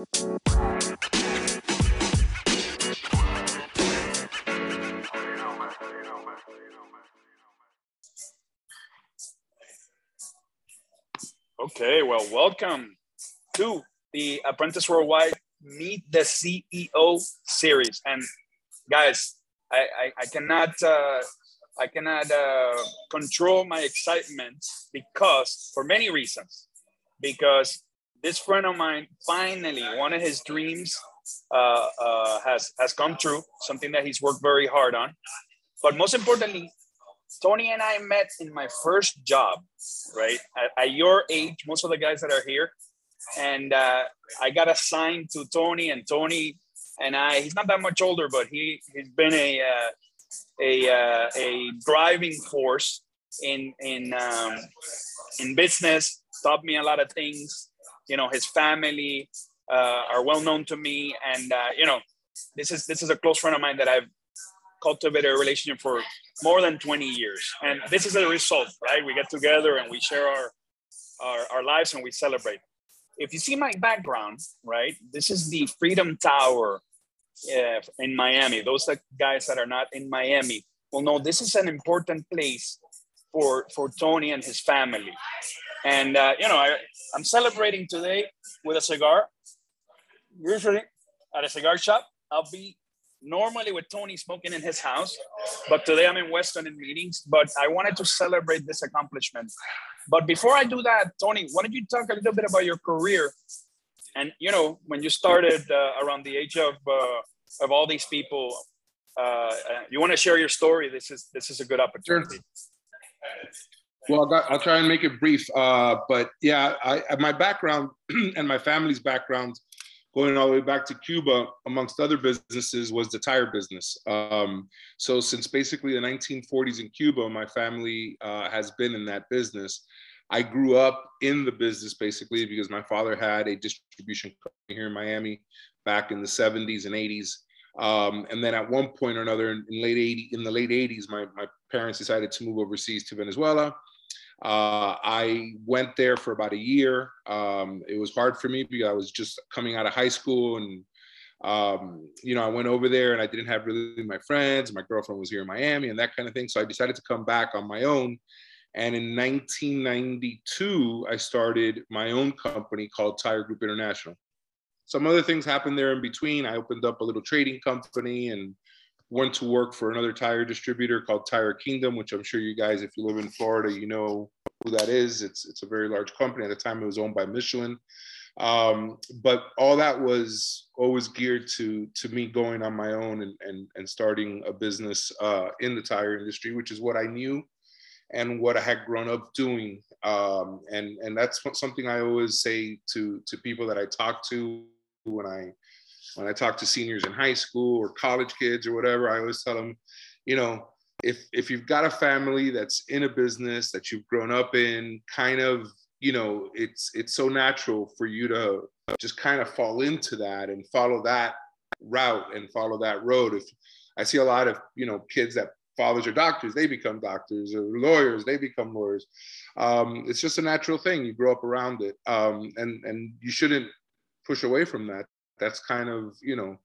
Okay, well, welcome to the Apprentice Worldwide Meet the CEO series. And guys, I, I, I cannot uh, I cannot uh, control my excitement because for many reasons. Because this friend of mine finally one of his dreams uh, uh, has has come true, something that he's worked very hard on. But most importantly, Tony and I met in my first job, right? At, at your age, most of the guys that are here, and uh, I got assigned to Tony, and Tony and I. He's not that much older, but he he's been a uh, a uh, a driving force in in um, in business. Taught me a lot of things. You know, his family uh, are well known to me, and uh, you know, this is this is a close friend of mine that I've cultivated a relationship for more than 20 years. And this is a result, right? We get together and we share our, our, our lives and we celebrate. If you see my background, right, this is the Freedom Tower uh, in Miami. Those guys that are not in Miami will know this is an important place for, for Tony and his family. And, uh, you know, I, I'm celebrating today with a cigar. Usually at a cigar shop, I'll be normally with Tony smoking in his house, but today I'm in Weston in meetings. But I wanted to celebrate this accomplishment. But before I do that, Tony, why don't you talk a little bit about your career? And you know, when you started uh, around the age of uh, of all these people, uh, uh you want to share your story. This is this is a good opportunity. Well, I'll try and make it brief. Uh, but yeah, I, my background and my family's background going all the way back to Cuba, amongst other businesses, was the tire business. Um, so since basically the 1940s in Cuba, my family uh, has been in that business. I grew up in the business basically because my father had a distribution company here in Miami back in the 70s and 80s. Um, and then at one point or another in, in late 80, in the late 80s, my, my parents decided to move overseas to Venezuela. Uh, I went there for about a year. Um, it was hard for me because I was just coming out of high school and um, you know, I went over there and I didn't have really my friends. My girlfriend was here in Miami and that kind of thing. So I decided to come back on my own. And in 1992, I started my own company called Tire Group International. Some other things happened there in between. I opened up a little trading company and went to work for another tire distributor called Tire Kingdom, which I'm sure you guys, if you live in Florida, you know who that is. It's it's a very large company. At the time, it was owned by Michelin. Um, but all that was always geared to to me going on my own and and, and starting a business uh, in the tire industry, which is what I knew and what I had grown up doing. Um, and and that's something I always say to to people that I talk to when I when I talk to seniors in high school or college kids or whatever, I always tell them, you know, if if you've got a family that's in a business that you've grown up in, kind of, you know, it's it's so natural for you to just kind of fall into that and follow that route and follow that road. If I see a lot of, you know, kids that fathers are doctors, they become doctors, or lawyers, they become lawyers. Um, it's just a natural thing. You grow up around it, um, and and you shouldn't push away from that that's kind of you know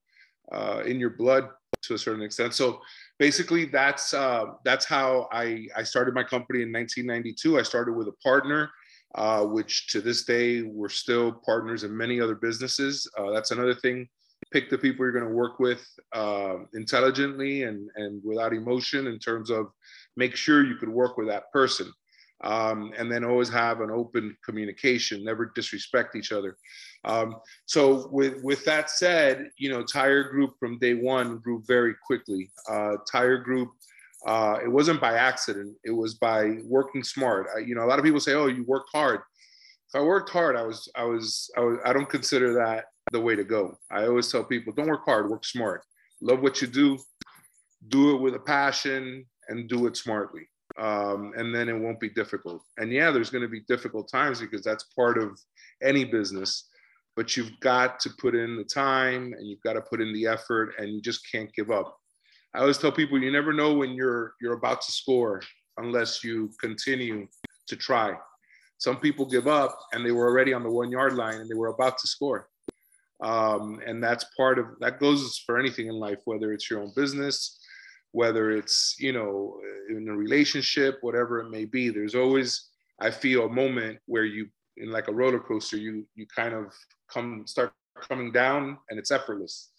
uh, in your blood to a certain extent. So basically, that's uh, that's how I I started my company in 1992. I started with a partner. Uh, which to this day we're still partners in many other businesses. Uh, that's another thing. Pick the people you're going to work with uh, intelligently and and without emotion in terms of make sure you could work with that person um, and then always have an open communication, never disrespect each other. Um, so with with that said, you know, Tire Group from day one grew very quickly. Uh, Tire Group, uh, it wasn't by accident; it was by working smart. I, you know, a lot of people say, "Oh, you worked hard." If I worked hard, I was, I was, I was, I don't consider that the way to go. I always tell people, don't work hard, work smart. Love what you do, do it with a passion, and do it smartly um, and then it won't be difficult. And yeah, there's going to be difficult times because that's part of any business. But you've got to put in the time and you've got to put in the effort, and you just can't give up. I always tell people you never know when you're you're about to score unless you continue to try. Some people give up and they were already on the one yard line and they were about to score. Um, and that's part of that goes for anything in life, whether it's your own business, whether it's, you know, in a relationship, whatever it may be. There's always, I feel, a moment where you, in like a roller coaster, you you kind of come start coming down and it's effortless.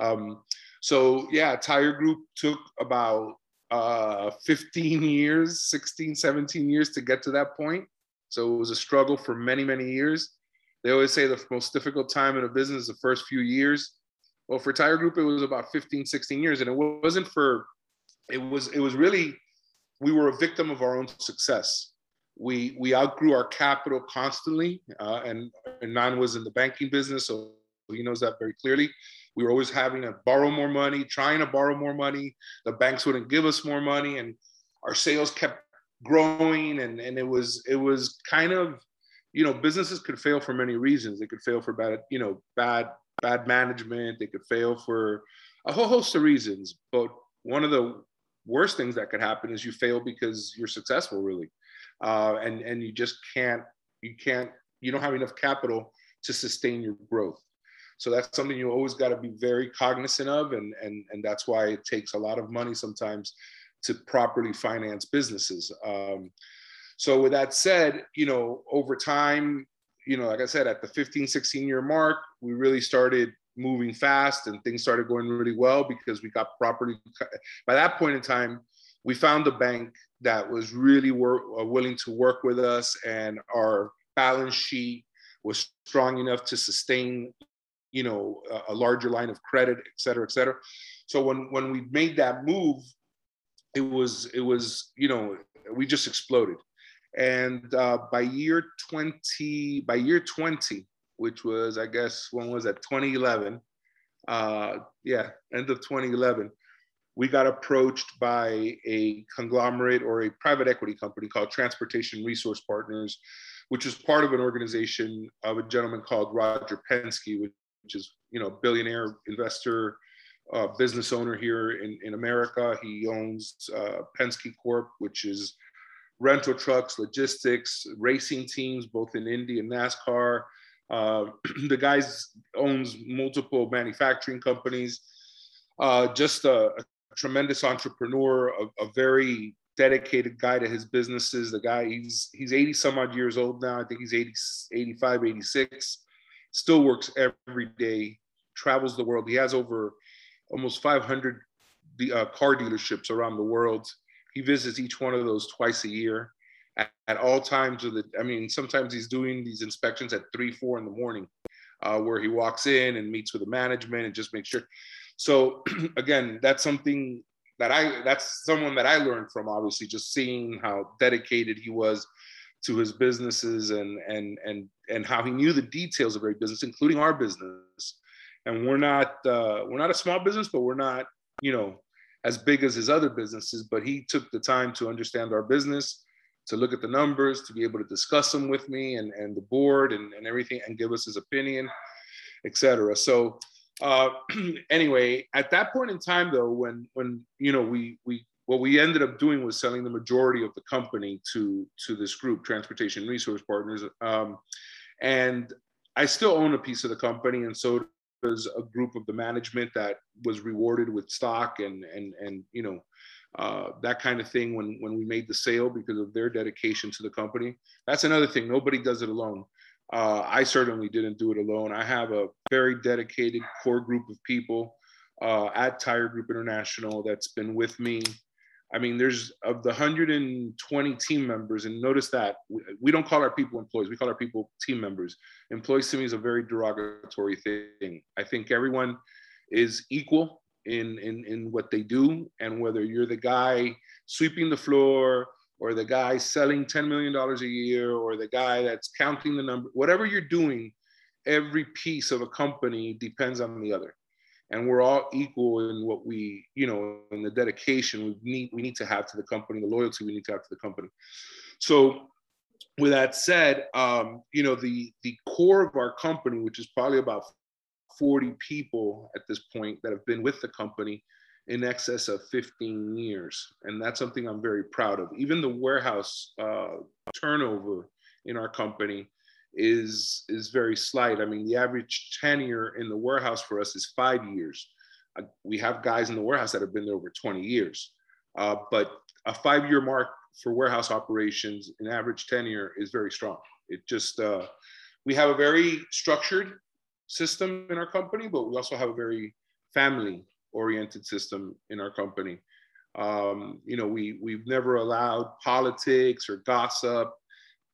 Um, so yeah, Tire Group took about uh, 15 years, 16, 17 years to get to that point. So it was a struggle for many, many years. They always say the most difficult time in a business is the first few years. Well, for Tire Group, it was about 15, 16 years. And it wasn't for, it was, it was really, we were a victim of our own success. We, we outgrew our capital constantly. Uh, and, and Nan was in the banking business, so he knows that very clearly. We were always having to borrow more money, trying to borrow more money. The banks wouldn't give us more money, and our sales kept growing. And, and it was it was kind of, you know, businesses could fail for many reasons. They could fail for bad, you know, bad bad management. They could fail for a whole host of reasons. But one of the worst things that could happen is you fail because you're successful, really, uh, and and you just can't you can't you don't have enough capital to sustain your growth. So that's something you always got to be very cognizant of, and and and that's why it takes a lot of money sometimes to properly finance businesses. Um, so with that said, you know, over time, you know, like I said, at the 15, 16 year mark, we really started moving fast and things started going really well because we got properly. By that point in time, we found a bank that was really work, uh, willing to work with us, and our balance sheet was strong enough to sustain you know a, a larger line of credit, et cetera, et cetera. So when when we made that move, it was it was you know we just exploded, and uh, by year twenty by year twenty, which was I guess when was that 2011, uh, yeah, end of 2011 we got approached by a conglomerate or a private equity company called Transportation Resource Partners, which is part of an organization of a gentleman called Roger Penske, which which is you know billionaire investor, uh, business owner here in, in America. He owns uh, Penske Corp, which is rental trucks, logistics, racing teams, both in Indy and NASCAR. Uh, the guy owns multiple manufacturing companies. Uh, just a, a, tremendous entrepreneur, a, a, very dedicated guy to his businesses. The guy, he's he's 80 some odd years old now. I think he's 80, 85, 86 still works every day, travels the world. He has over almost 500 uh, car dealerships around the world. He visits each one of those twice a year at, at, all times of the, I mean, sometimes he's doing these inspections at three, four in the morning, uh, where he walks in and meets with the management and just makes sure. So again, that's something that I, that's someone that I learned from, obviously, just seeing how dedicated he was to his businesses and and and and how he knew the details of every business, including our business. And we're not uh, we're not a small business, but we're not you know as big as his other businesses. But he took the time to understand our business, to look at the numbers, to be able to discuss them with me and and the board and, and everything, and give us his opinion, etc. So uh, anyway, at that point in time, though, when when you know we we what we ended up doing was selling the majority of the company to to this group, Transportation Resource Partners, um, and I still own a piece of the company, and so does a group of the management that was rewarded with stock and and and you know uh, that kind of thing when when we made the sale because of their dedication to the company. That's another thing. Nobody does it alone. Uh, I certainly didn't do it alone. I have a very dedicated core group of people uh, at Tire Group International that's been with me I mean, there's of the 120 team members, and notice that we, we, don't call our people employees, we call our people team members. Employees to me is a very derogatory thing. I think everyone is equal in, in, in what they do, and whether you're the guy sweeping the floor, or the guy selling $10 million a year, or the guy that's counting the number, whatever you're doing, every piece of a company depends on the other and we're all equal in what we, you know, in the dedication we need we need to have to the company, the loyalty we need to have to the company. So with that said, um, you know, the the core of our company, which is probably about 40 people at this point that have been with the company in excess of 15 years. And that's something I'm very proud of. Even the warehouse uh, turnover in our company is is very slight. I mean, the average tenure in the warehouse for us is five years. Uh, we have guys in the warehouse that have been there over 20 years, uh, but a five-year mark for warehouse operations, an average tenure is very strong. It just uh, we have a very structured system in our company, but we also have a very family-oriented system in our company. Um, you know, we we've never allowed politics or gossip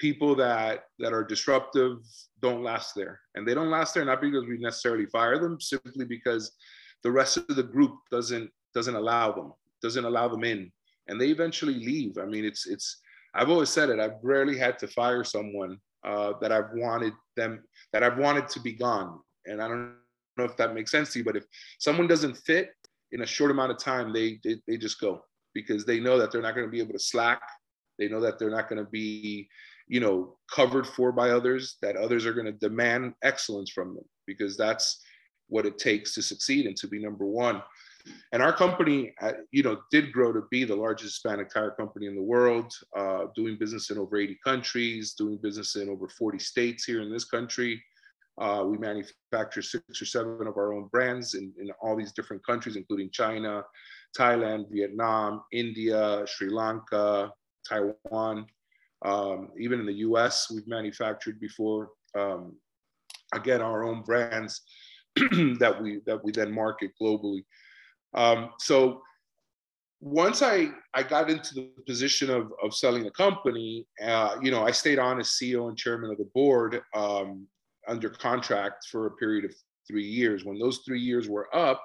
people that that are disruptive don't last there and they don't last there not because we necessarily fire them simply because the rest of the group doesn't doesn't allow them doesn't allow them in and they eventually leave i mean it's it's i've always said it i've rarely had to fire someone uh, that i've wanted them that i've wanted to be gone. And i don't know if that makes sense to you but if someone doesn't fit in a short amount of time they they, they just go because they know that they're not going to be able to slack. They know that they're not going to be you know covered for by others that others are going to demand excellence from them because that's what it takes to succeed and to be number one and our company uh, you know did grow to be the largest hispanic tire company in the world uh, doing business in over 80 countries doing business in over 40 states here in this country uh, we manufacture six or seven of our own brands in, in all these different countries including china thailand vietnam india sri lanka taiwan um, even in the US, we've manufactured before, um, again, our own brands that we that we then market globally. Um, so once I, I got into the position of, of selling the company, uh, you know, I stayed on as CEO and chairman of the board um, under contract for a period of three years. When those three years were up,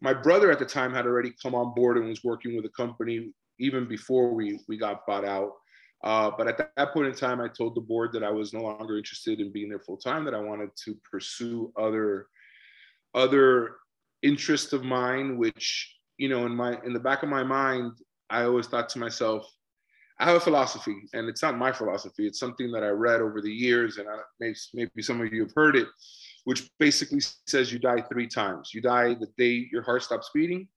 my brother at the time had already come on board and was working with the company even before we, we got bought out. Uh, but at that point in time, I told the board that I was no longer interested in being there full time. That I wanted to pursue other other interests of mine, which you know, in my in the back of my mind, I always thought to myself, I have a philosophy, and it's not my philosophy. It's something that I read over the years, and I, maybe maybe some of you have heard it, which basically says you die three times. You die the day your heart stops beating,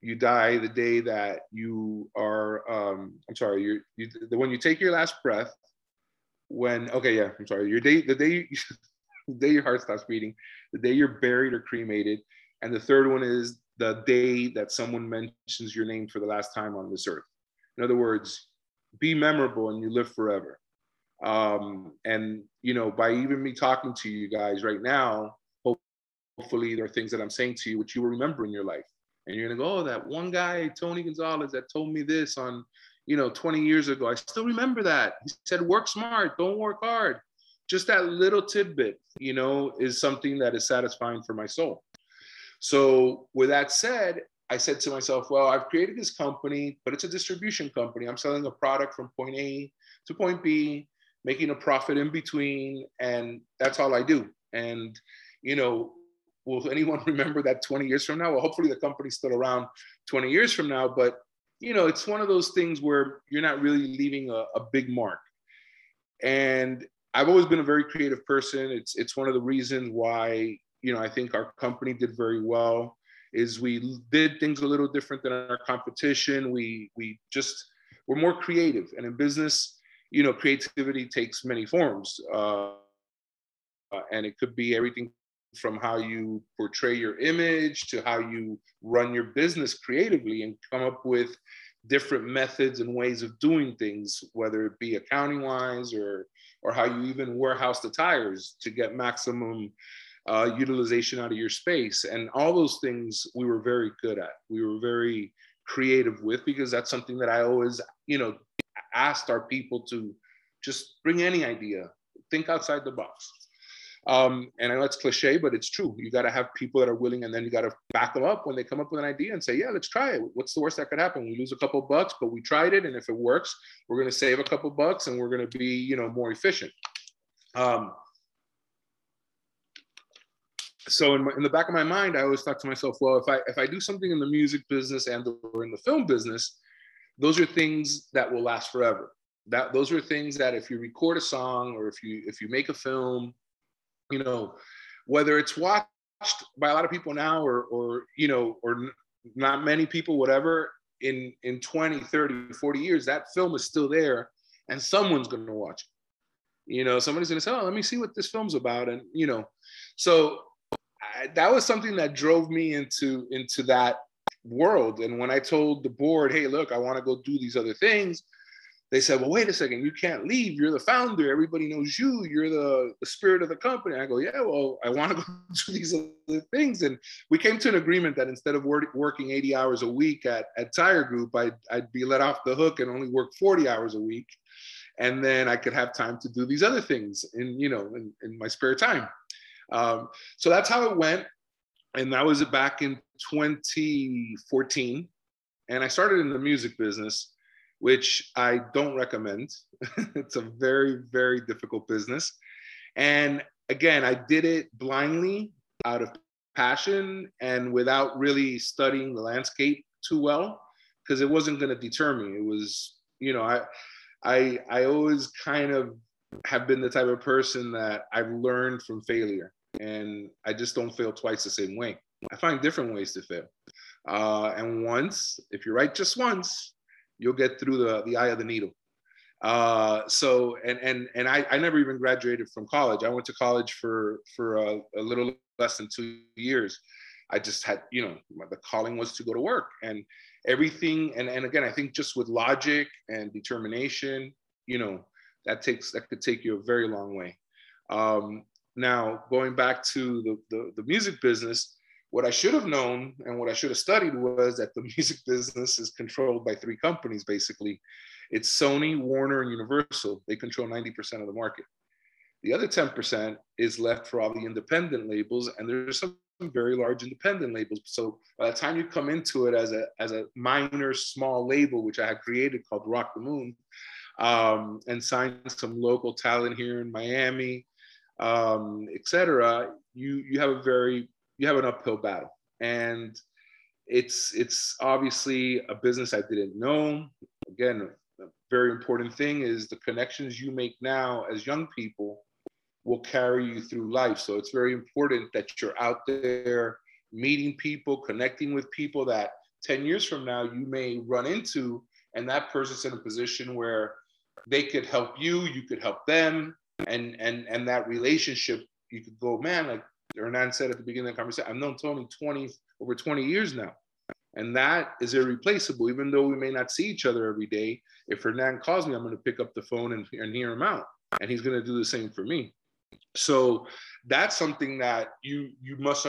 you die the day that you are um i'm sorry you're you, the when you take your last breath when okay yeah i'm sorry your day the day the day your heart stops beating the day you're buried or cremated and the third one is the day that someone mentions your name for the last time on this earth in other words be memorable and you live forever um and you know by even me talking to you guys right now hopefully there are things that i'm saying to you which you will remember in your life and you're gonna go, oh, that one guy, Tony Gonzalez, that told me this on, you know, 20 years ago. I still remember that. He said, work smart, don't work hard. Just that little tidbit, you know, is something that is satisfying for my soul. So with that said, I said to myself, well, I've created this company, but it's a distribution company. I'm selling a product from point A to point B, making a profit in between, and that's all I do. And you know, will anyone remember that 20 years from now? Well, hopefully the company's still around 20 years from now, but you know, it's one of those things where you're not really leaving a, a big mark. And I've always been a very creative person. It's it's one of the reasons why you know I think our company did very well. Is we did things a little different than our competition. We we just we're more creative, and in business, you know, creativity takes many forms, uh, and it could be everything from how you portray your image to how you run your business creatively and come up with different methods and ways of doing things, whether it be accounting wise or or how you even warehouse the tires to get maximum uh, utilization out of your space. And all those things we were very good at. We were very creative with because that's something that I always, you know, asked our people to just bring any idea, think outside the box. Um, and I know it's cliche, but it's true. You got to have people that are willing, and then you got to back them up when they come up with an idea and say, "Yeah, let's try it. What's the worst that could happen? We lose a couple bucks, but we tried it, and if it works, we're going to save a couple bucks, and we're going to be, you know, more efficient." Um, so in, my, in the back of my mind, I always thought to myself, well, if I if I do something in the music business and or in the film business, those are things that will last forever. That those are things that if you record a song or if you if you make a film you know, whether it's watched by a lot of people now or, or you know, or not many people, whatever, in, in 20, 30, 40 years, that film is still there and someone's going to watch it. You know, somebody's gonna say, "Oh, let me see what this film's about," and you know, so That was something that drove me into into that world. And when I told the board, "Hey, look, I want to go do these other things," they said, well, wait a second, you can't leave. You're the founder. Everybody knows you. You're the, the spirit of the company. I go, yeah, well, I want to go do these other things. And we came to an agreement that instead of work, working 80 hours a week at, at Tire Group, I'd, I'd be let off the hook and only work 40 hours a week. And then I could have time to do these other things in, you know, in, in my spare time. Um, so that's how it went. And that was back in 2014. And I started in the music business which I don't recommend. it's a very, very difficult business. And again, I did it blindly out of passion and without really studying the landscape too well because it wasn't going to deter me. It was, you know, I, I, I always kind of have been the type of person that I've learned from failure, and I just don't fail twice the same way. I find different ways to fail. Uh, and once, if you're right just once, you'll get through the, the eye of the needle. Uh, so, and, and, and I, I never even graduated from college. I went to college for, for a, a little less than two years. I just had, you know, the calling was to go to work and everything. And, and again, I think just with logic and determination, you know, that takes, that could take you a very long way. Um, now, going back to the, the, the music business, what I should have known and what I should have studied was that the music business is controlled by three companies basically. It's Sony, Warner, and Universal. They control 90% of the market. The other 10% is left for all the independent labels, and there's some very large independent labels. So by the time you come into it as a as a minor small label, which I had created called Rock the Moon, um, and signed some local talent here in Miami, um, etc., you you have a very you have an uphill battle. And it's it's obviously a business I didn't know. Again, a very important thing is the connections you make now as young people will carry you through life. So it's very important that you're out there meeting people, connecting with people that 10 years from now you may run into, and that person's in a position where they could help you, you could help them, and and and that relationship, you could go, man, like Hernan said at the beginning of the conversation, I've known Tony 20 over 20 years now. And that is irreplaceable, even though we may not see each other every day. If Hernan calls me, I'm going to pick up the phone and, and hear him out. And he's going to do the same for me. So that's something that you you must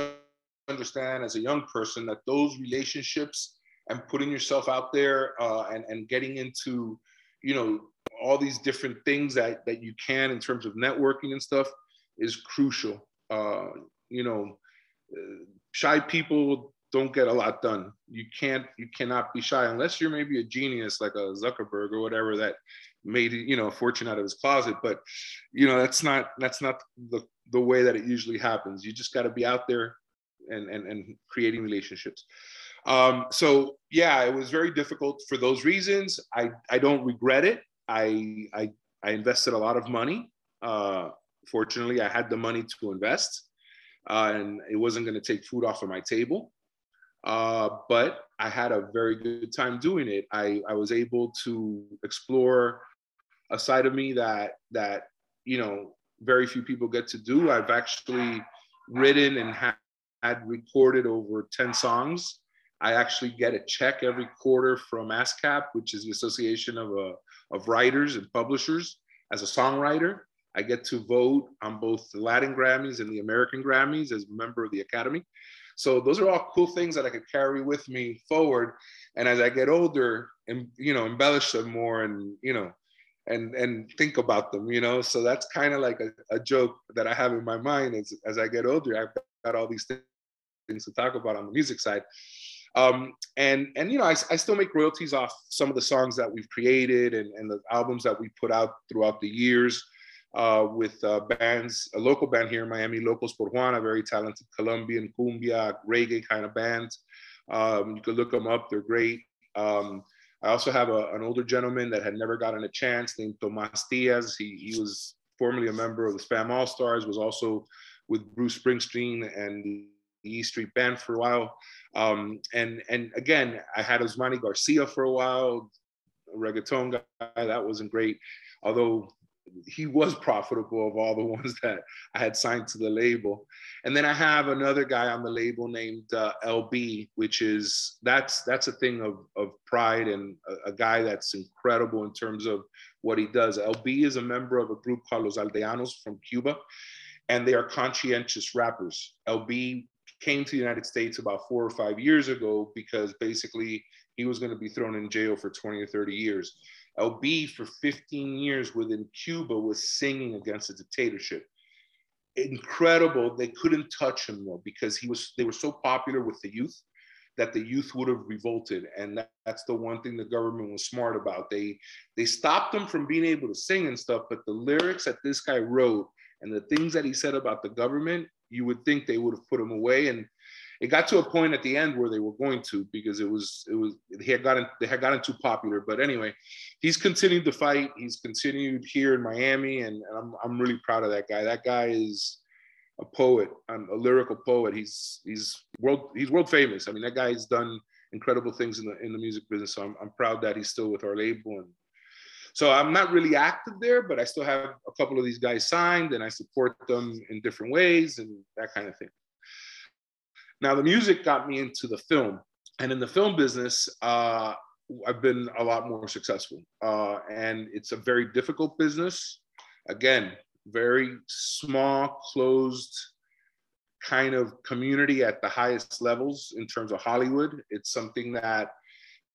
understand as a young person that those relationships and putting yourself out there uh, and, and getting into, you know, all these different things that, that you can in terms of networking and stuff is crucial uh, you know, uh, shy people don't get a lot done. You can't, you cannot be shy unless you're maybe a genius like a Zuckerberg or whatever that made you know a fortune out of his closet. But you know, that's not that's not the the way that it usually happens. You just got to be out there and and and creating relationships. Um, so yeah, it was very difficult for those reasons. I I don't regret it. I I I invested a lot of money. Uh, fortunately, I had the money to invest, uh, and it wasn't going to take food off of my table. Uh, but I had a very good time doing it. I, I was able to explore a side of me that that you know very few people get to do. I've actually written and ha- had recorded over 10 songs. I actually get a check every quarter from ASCAP, which is the Association of, uh, of Writers and Publishers, as a songwriter. I get to vote on both the Latin Grammys and the American Grammys as a member of the Academy. So those are all cool things that I could carry with me forward. And as I get older and you know embellish them more and you know and and think about them, you know. So that's kind of like a, a, joke that I have in my mind as as I get older. I've got all these things to talk about on the music side. Um, and and you know I, I still make royalties off some of the songs that we've created and, and the albums that we put out throughout the years uh, with uh, bands, a local band here in Miami, Locos por Juana, very talented Colombian cumbia, reggae kind of bands. Um, you could look them up; they're great. Um, I also have a, an older gentleman that had never gotten a chance named Tomas Diaz. He, he was formerly a member of the Spam All Stars, was also with Bruce Springsteen and E Street Band for a while. Um, and and again, I had Osmani Garcia for a while, a reggaeton guy. That wasn't great, although he was profitable of all the ones that I had signed to the label. And then I have another guy on the label named uh, El B, which is that's that's a thing of of pride and a, a, guy that's incredible in terms of what he does. El B is a member of a group called Los Aldeanos from Cuba, and they are conscientious rappers. El B came to the United States about four or five years ago because basically he was going to be thrown in jail for 20 or 30 years El B for 15 years within Cuba was singing against the dictatorship. Incredible. They couldn't touch him though because he was they were so popular with the youth that the youth would have revolted and that, that's the one thing the government was smart about they they stopped him from being able to sing and stuff but the lyrics that this guy wrote and the things that he said about the government you would think they would have put him away and it got to a point at the end where they were going to because it was it was he had gotten they had gotten too popular. But anyway, he's continued to fight. He's continued here in Miami, and, and I'm I'm really proud of that guy. That guy is a poet, I'm a lyrical poet. He's he's world he's world famous. I mean, that guy's done incredible things in the in the music business. So I'm I'm proud that he's still with our label and. So I'm not really active there, but I still have a couple of these guys signed, and I support them in different ways and that kind of thing. Now, the music got me into the film. And in the film business, uh, I've been a lot more successful. Uh, and it's a very difficult business. Again, very small, closed kind of community at the highest levels in terms of Hollywood. It's something that,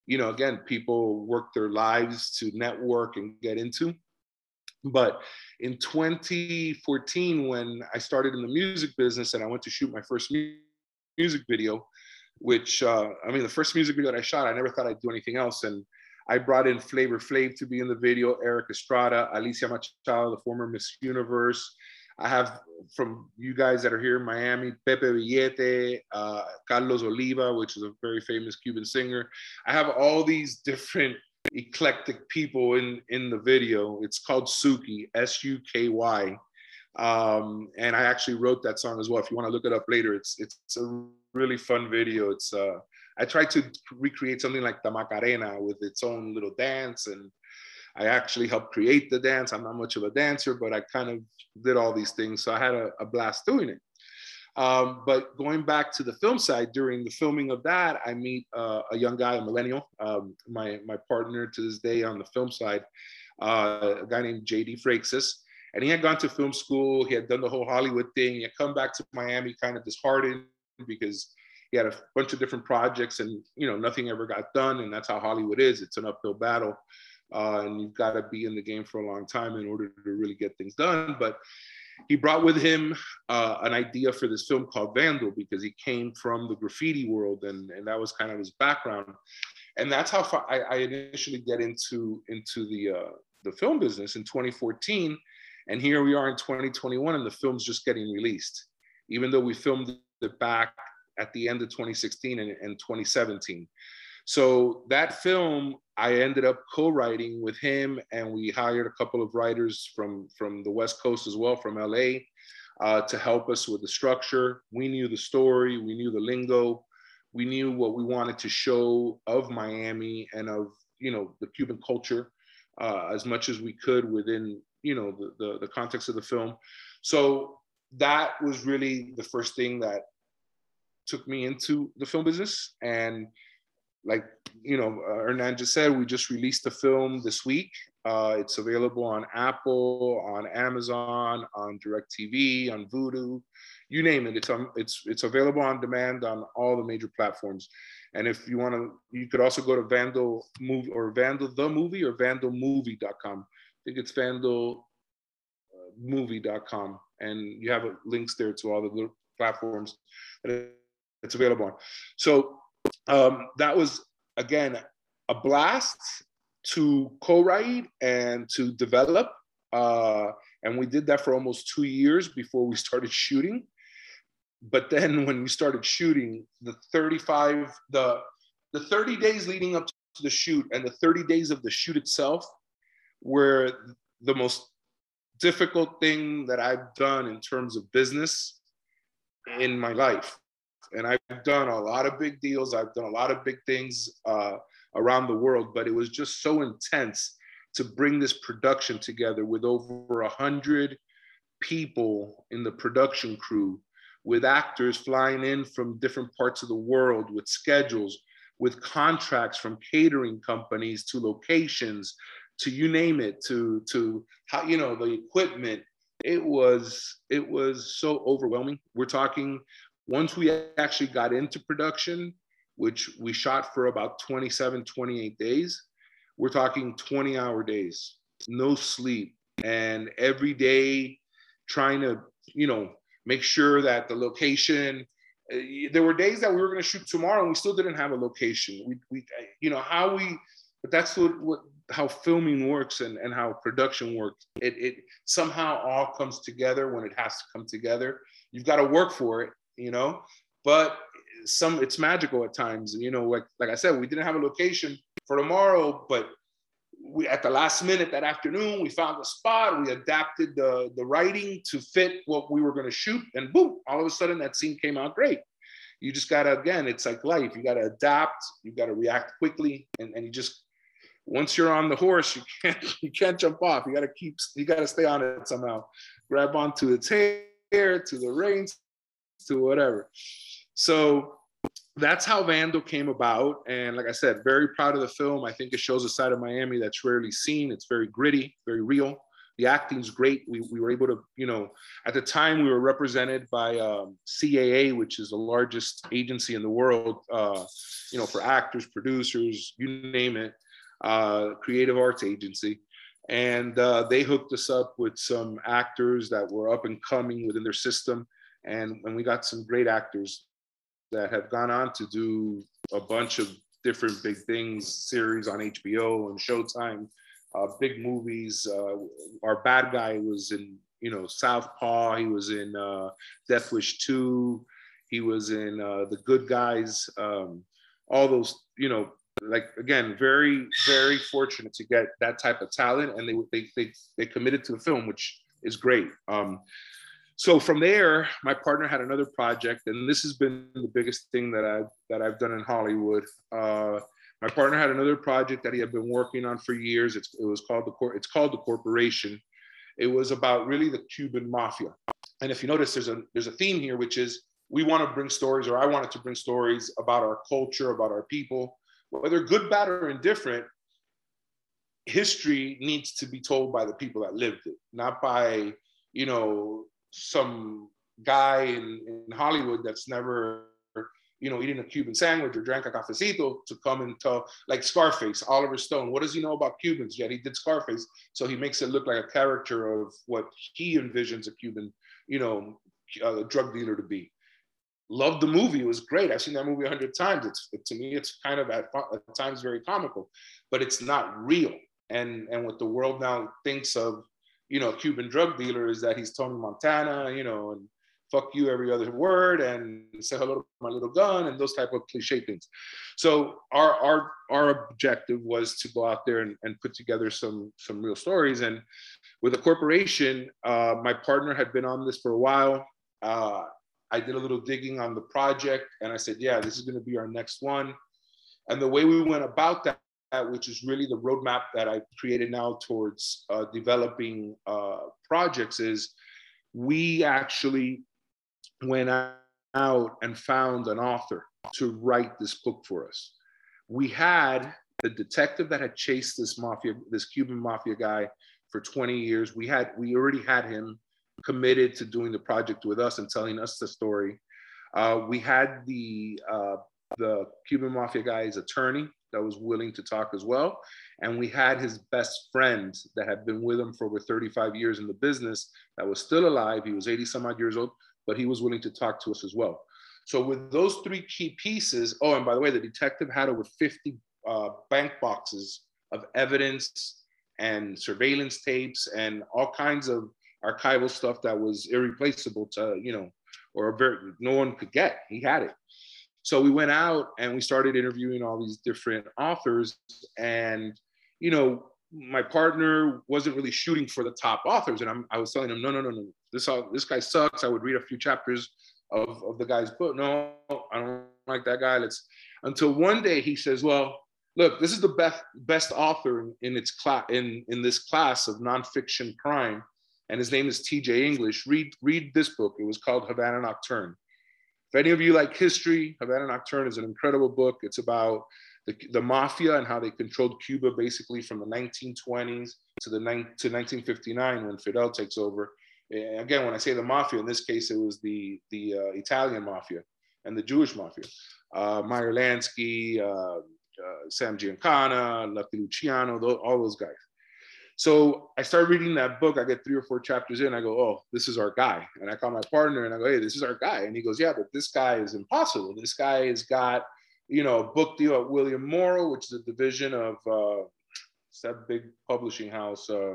you know, again, people work their lives to network and get into. But in 2014, when I started in the music business and I went to shoot my first music video, which uh, I mean, the first music video that I shot, I never thought I'd do anything else. And I brought in Flavor Flav to be in the video, Erik Estrada, Alicia Machado, the former Miss Universe. I have from you guys that are here in Miami, Pepe Billete, uh, Carlos Oliva, which is a very famous Cuban singer. I have all these different eclectic people in in the video. It's called Suky, S U K Y. Um, and I actually wrote that song as well. If you want to look it up later, it's it's a really fun video. It's uh, I tried to recreate something like the Macarena with its own little dance, and I actually helped create the dance. I'm not much of a dancer, but I kind of did all these things, so I had a, a blast doing it. Um, but going back to the film side, during the filming of that, I meet uh, a young guy, a millennial, um, my my partner to this day on the film side, uh, a guy named JD Freixas and he had gone to film school. He had done the whole Hollywood thing. He had come back to Miami kind of disheartened because he had a bunch of different projects and you know nothing ever got done. And that's how Hollywood is. It's an uphill battle, uh, and you've got to be in the game for a long time in order to really get things done. But he brought with him uh, an idea for this film called Vandal because he came from the graffiti world and, and that was kind of his background. And that's how I, I initially get into into the uh, the film business in 2014 and here we are in 2021, and the film's just getting released, even though we filmed it back at the end of 2016 and, and 2017. So that film, I ended up co-writing with him, and we hired a couple of writers from from the West Coast as well, from LA, uh, to help us with the structure. We knew the story, we knew the lingo, we knew what we wanted to show of Miami and of you know the Cuban culture uh, as much as we could within you know the, the, the context of the film so that was really the first thing that took me into the film business and like you know uh, hernan just said we just released the film this week uh, it's available on apple on amazon on directv on vudu you name it it's on it's it's available on demand on all the major platforms and if you want to you could also go to vandal movie or vandal the movie or vandalmovie.com I think it's vandalmovie.com. And you have links there to all the platforms that it's available on. So um, that was, again, a blast to co-write and to develop. Uh, and we did that for almost two years before we started shooting. But then when we started shooting, the 35, the the 30 days leading up to the shoot and the 30 days of the shoot itself were the most difficult thing that I've done in terms of business in my life. And I've done a lot of big deals, I've done a lot of big things uh, around the world, but it was just so intense to bring this production together with over a hundred people in the production crew, with actors flying in from different parts of the world, with schedules, with contracts from catering companies to locations, to you name it, to to how you know the equipment. It was it was so overwhelming. We're talking once we actually got into production, which we shot for about 27, 28 days, we're talking 20 hour days, no sleep, and every day trying to, you know, make sure that the location. Uh, there were days that we were going to shoot tomorrow, and we still didn't have a location. We, we, you know, how we, but that's what, what how filming works and, and how production works. It, it somehow all comes together when it has to come together. You've got to work for it, you know. But some it's magical at times. And you know, like like I said, we didn't have a location for tomorrow, but we at the last minute that afternoon we found a spot we adapted the the writing to fit what we were going to shoot and boom all of a sudden that scene came out great you just gotta again it's like life you gotta adapt you gotta react quickly and, and you just once you're on the horse you can't you can't jump off you gotta keep you gotta stay on it somehow grab onto its hair to the reins to whatever so that's how Vandal came about. And like I said, very proud of the film. I think it shows a side of Miami that's rarely seen. It's very gritty, very real. The acting's great. We, we were able to, you know, at the time we were represented by um, CAA, which is the largest agency in the world, uh, you know, for actors, producers, you name it, uh, creative arts agency. And uh, they hooked us up with some actors that were up and coming within their system. And, and we got some great actors that have gone on to do a bunch of different big things, series on HBO and Showtime, uh, big movies. Uh, our bad guy was in, you know, Southpaw. He was in uh, Death Wish 2. He was in uh, The Good Guys. Um, all those, you know, like again, very, very fortunate to get that type of talent, and they they they, they committed to the film, which is great. Um, so from there, my partner had another project, and this has been the biggest thing that I've that I've done in Hollywood. Uh, my partner had another project that he had been working on for years. It's, it was called the cor- it's called the Corporation. It was about really the Cuban mafia. And if you notice, there's a there's a theme here, which is we want to bring stories, or I wanted to bring stories about our culture, about our people, whether good, bad, or indifferent. History needs to be told by the people that lived it, not by you know some guy in, in Hollywood that's never, you know, eating a Cuban sandwich or drank a cafecito to come and tell, like Scarface, Oliver Stone. What does he know about Cubans? Yet he did Scarface, so he makes it look like a character of what he envisions a Cuban, you know, a drug dealer to be. Loved the movie; it was great. I've seen that movie a hundred times. It's to me, it's kind of at, at times very comical, but it's not real. And and what the world now thinks of you know, Cuban drug dealer is that he's Tony Montana, you know, and fuck you every other word and say hello to my little gun and those type of cliche things. So our our our objective was to go out there and, and put together some some real stories. And with a corporation, uh, my partner had been on this for a while. Uh, I did a little digging on the project and I said, yeah, this is going to be our next one. And the way we went about that which is really the roadmap that I've created now towards uh, developing uh, projects, is we actually went out and found an author to write this book for us. We had the detective that had chased this mafia, this Cuban mafia guy for 20 years. We had, we already had him committed to doing the project with us and telling us the story. Uh, we had the uh, the Cuban mafia guy's attorney that was willing to talk as well. And we had his best friend that had been with him for over 35 years in the business that was still alive. He was 80 some odd years old, but he was willing to talk to us as well. So with those three key pieces, oh, and by the way, the detective had over 50 uh, bank boxes of evidence and surveillance tapes and all kinds of archival stuff that was irreplaceable to, you know, or very, no one could get. He had it. So we went out and we started interviewing all these different authors. And, you know, my partner wasn't really shooting for the top authors. And I'm, I was telling him, no, no, no, no, this, this guy sucks. I would read a few chapters of, of the guy's book. No, I don't like that guy. Let's, until one day he says, well, look, this is the best best author in, in its class in in this class of nonfiction crime, and his name is T.J. English. Read read this book. It was called Havana Nocturne. If any of you like history, Havana Nocturne is an incredible book. It's about the, the mafia and how they controlled Cuba basically from the 1920s to the to 1959 when Fidel takes over. Again, when I say the mafia, in this case, it was the the uh, Italian mafia and the Jewish mafia. Uh, Meyer Lansky, uh, uh, Sam Giancana, Lucky Luciano, those, all those guys. So I started reading that book. I get three or four chapters in. I go, oh, this is our guy. And I call my partner and I go, hey, this is our guy. And he goes, yeah, but this guy is impossible. This guy has got, you know, a book deal at William Morrow, which is a division of uh, that big publishing house. Uh,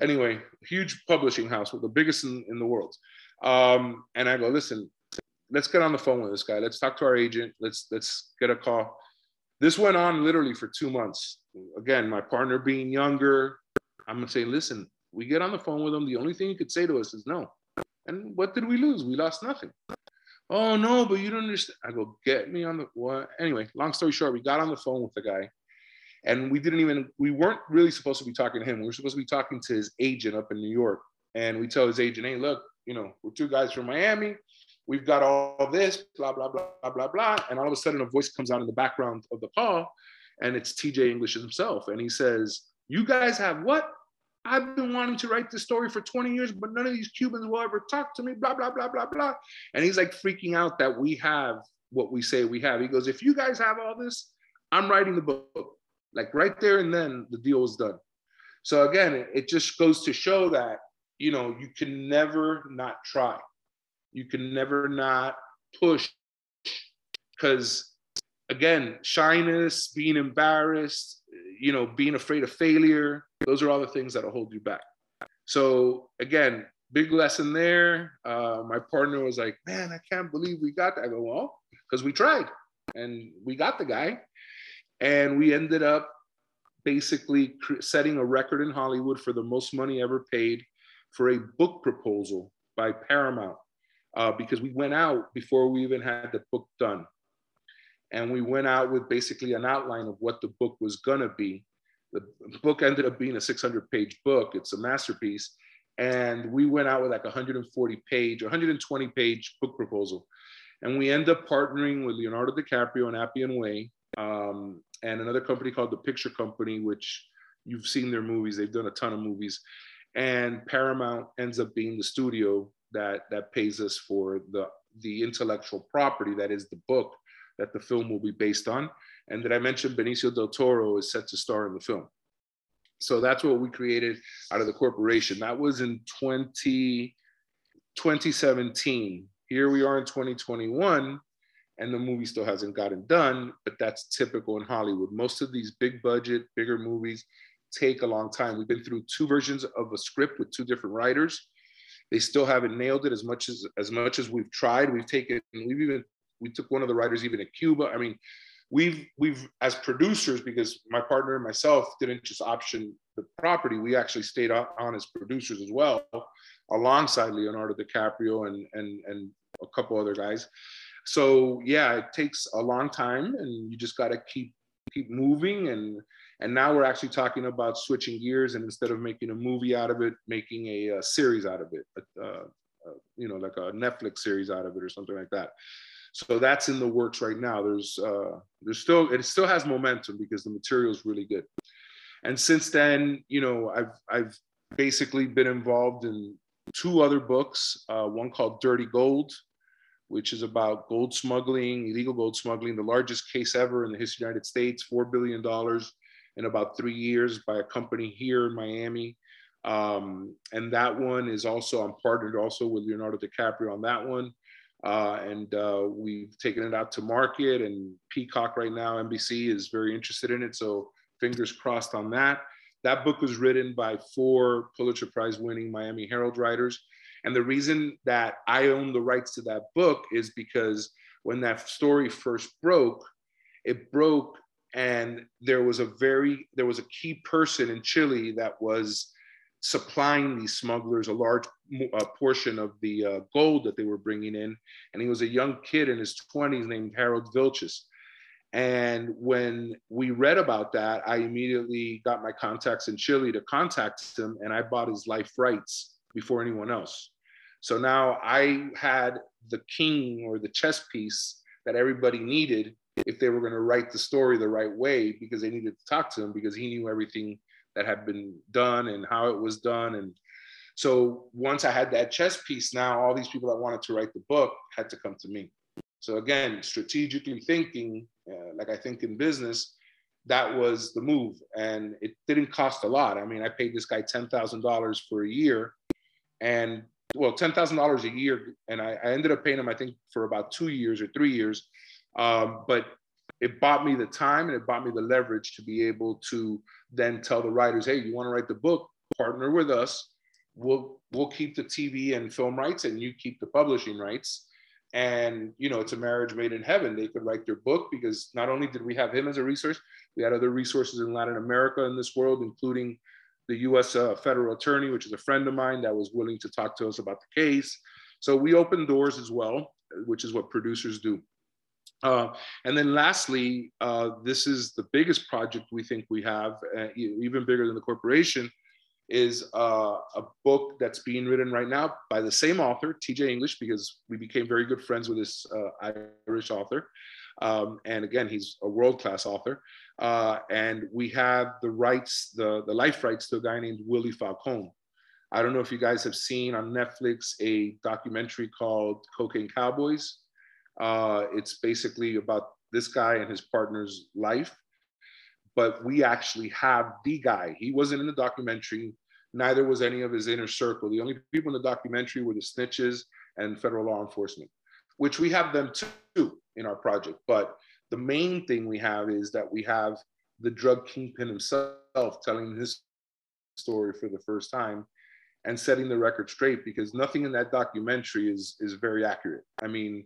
anyway, huge publishing house, with the biggest in, in the world. Um, and I go, listen, let's get on the phone with this guy. Let's talk to our agent. Let's let's get a call. This went on literally for two months. Again, my partner being younger, I'm gonna say, listen, we get on the phone with him. The only thing he could say to us is no. And what did we lose? We lost nothing. Oh no, but you don't understand. I go, get me on the what? Anyway, long story short, we got on the phone with the guy, and we didn't even we weren't really supposed to be talking to him. We were supposed to be talking to his agent up in New York. And we tell his agent, hey, look, you know, we're two guys from Miami we've got all this, blah, blah, blah, blah, blah, blah. And all of a sudden a voice comes out in the background of the call and it's TJ English himself. And he says, you guys have what? I've been wanting to write this story for 20 years, but none of these Cubans will ever talk to me, blah, blah, blah, blah, blah. And he's like freaking out that we have what we say we have. He goes, if you guys have all this, I'm writing the book. Like right there and then the deal was done. So again, it, it just goes to show that, you know, you can never not try you can never not push because again shyness being embarrassed you know being afraid of failure those are all the things that'll hold you back. So again big lesson there. Uh, my partner was like man i can't believe we got that. I go well because we tried and we got the guy and we ended up basically setting a record in hollywood for the most money ever paid for a book proposal by paramount uh, because we went out before we even had the book done. And we went out with basically an outline of what the book was gonna be. The book ended up being a 600 page book. It's a masterpiece. And we went out with like 140 page, 120 page book proposal. And we end up partnering with Leonardo DiCaprio and Appian Way um, and another company called The Picture Company, which you've seen their movies. They've done a ton of movies. And Paramount ends up being the studio that that pays us for the the intellectual property that is the book that the film will be based on. And that I mentioned Benicio del Toro is set to star in the film. So that's what we created out of the corporation. That was in 20, 2017. Here we are in 2021, and the movie still hasn't gotten done, but that's typical in Hollywood. Most of these big budget, bigger movies take a long time. We've been through two versions of a script with two different writers. They still haven't nailed it as much as as much as we've tried. We've taken we've even we took one of the writers even to Cuba. I mean, we've we've as producers because my partner and myself didn't just option the property. We actually stayed on as producers as well, alongside Leonardo DiCaprio and and and a couple other guys. So yeah, it takes a long time, and you just got to keep keep moving and and now we're actually talking about switching gears and instead of making a movie out of it, making a, a series out of it, a, a, you know, like a Netflix series out of it or something like that. So that's in the works right now. There's uh, there's still it still has momentum because the material is really good. And since then, you know, I've I've basically been involved in two other books. Uh, one called Dirty Gold, which is about gold smuggling, illegal gold smuggling, the largest case ever in the history of the United States, $4 billion in about three years by a company here in Miami. Um, and that one is also, I'm partnered also with Leonardo DiCaprio on that one. Uh, and uh, we've taken it out to market and Peacock right now, NBC is very interested in it. So fingers crossed on that. That book was written by four Pulitzer Prize winning Miami Herald writers. And the reason that I own the rights to that book is because when that story first broke, it broke and there was a very there was a key person in Chile that was supplying these smugglers a large portion of the uh, gold that they were bringing in, and he was a young kid in his 20s named Harold Vilches. And when we read about that, I immediately got my contacts in Chile to contact him, and I bought his life rights before anyone else. So now I had the king or the chess piece that everybody needed if they were going to write the story the right way because they needed to talk to him because he knew everything that had been done and how it was done. And so once i had that chess piece now all these people that wanted to write the book had to come to me. So again strategically thinking uh, like i think in business that was the move and it didn't cost a lot. I mean i paid this guy $10000 for a year and well, ten thousand dollars a year, and I, I, ended up paying him, I think, for about two years or three years. Um, but it bought me the time and it bought me the leverage to be able to then tell the writers, hey, you want to write the book? Partner with us. We'll we'll keep the TV and film rights, and you keep the publishing rights. And you know, it's a marriage made in heaven. They could write their book because not only did we have him as a resource, we had other resources in Latin America in this world, including the U.S. Uh, federal attorney, which is a friend of mine that was willing to talk to us about the case. So we opened doors as well, which is what producers do. Uh, and then lastly, uh, this is the biggest project we think we have, uh, even bigger than the corporation, is uh, a book that's being written right now by the same author, TJ English, because we became very good friends with this uh, Irish author. Um, and again, he's a world-class author. And we have the rights, the, the life rights to a guy named Willie Falcon. I don't know if you guys have seen on Netflix a documentary called Cocaine Cowboys. Uh, it's basically about this guy and his partner's life. But we actually have the guy. He wasn't in the documentary, neither was any of his inner circle. The only people in the documentary were the snitches and federal law enforcement, which we have them too in our project. But the main thing we have is that we have the drug kingpin himself telling his story for the first time and setting the record straight because nothing in that documentary is is very accurate. I mean,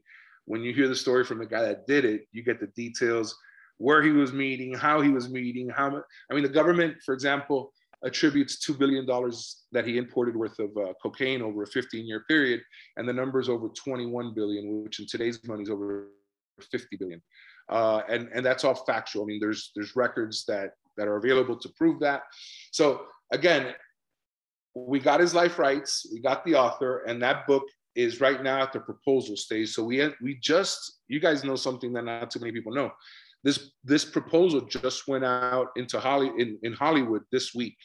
when you hear the story from the guy that did it, you get the details where he was meeting, how he was meeting, how much. I mean, the government, for example, attributes $2 billion that he imported worth of uh, cocaine over a 15 year period. And the number is over 21 billion, which in today's money is over 50 billion uh, and and that's all factual. I mean, there's there's records that that are available to prove that. So again, we got his life rights, we got the author, and that book is right now at the proposal stage. So we had, we just you guys know something that not too many people know. This this proposal just went out into Holly in, in Hollywood this week.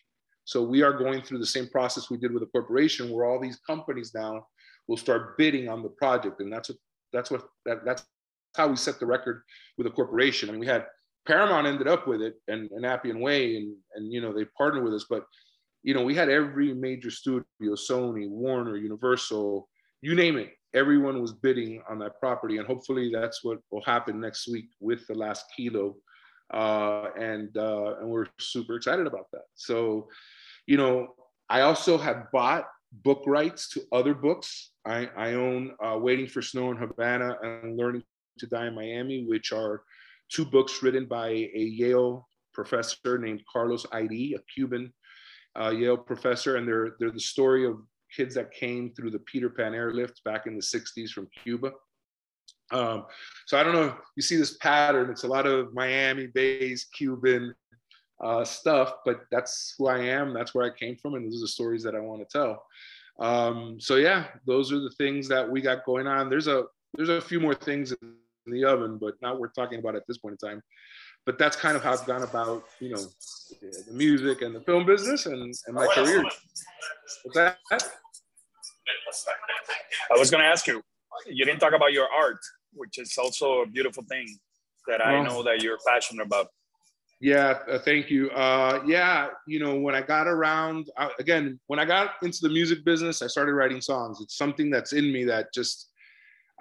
So we are going through the same process we did with the corporation, where all these companies now will start bidding on the project, and that's what that's what that, that's how we set the record with a corporation. I mean, we had Paramount ended up with it and, and Appian Way and, and, you know, they partnered with us, but, you know, we had every major studio, Sony, Warner, Universal, you name it. Everyone was bidding on that property. And hopefully that's what will happen next week with the last kilo. Uh, and, uh, and we're super excited about that. So, you know, I also have bought book rights to other books. I, I own uh, Waiting for Snow in Havana and Learning to Die in Miami, which are two books written by a Yale professor named Carlos Eire, a Cuban uh, Yale professor, and they're they're the story of kids that came through the Peter Pan airlift back in the '60s from Cuba. Um, so I don't know. You see this pattern. It's a lot of Miami-based Cuban uh, stuff, but that's who I am. That's where I came from, and those are the stories that I want to tell. Um, so yeah, those are the things that we got going on. There's a there's a few more things in the oven, but not worth talking about at this point in time. But that's kind of how I've gone about, you know, the music and the film business and, and my career. What's that? I was going to ask you, you didn't talk about your art, which is also a beautiful thing that I know that you're passionate about. Yeah, uh, thank you. Uh, yeah, you know, when I got around, uh, again, when I got into the music business, I started writing songs. It's something that's in me that just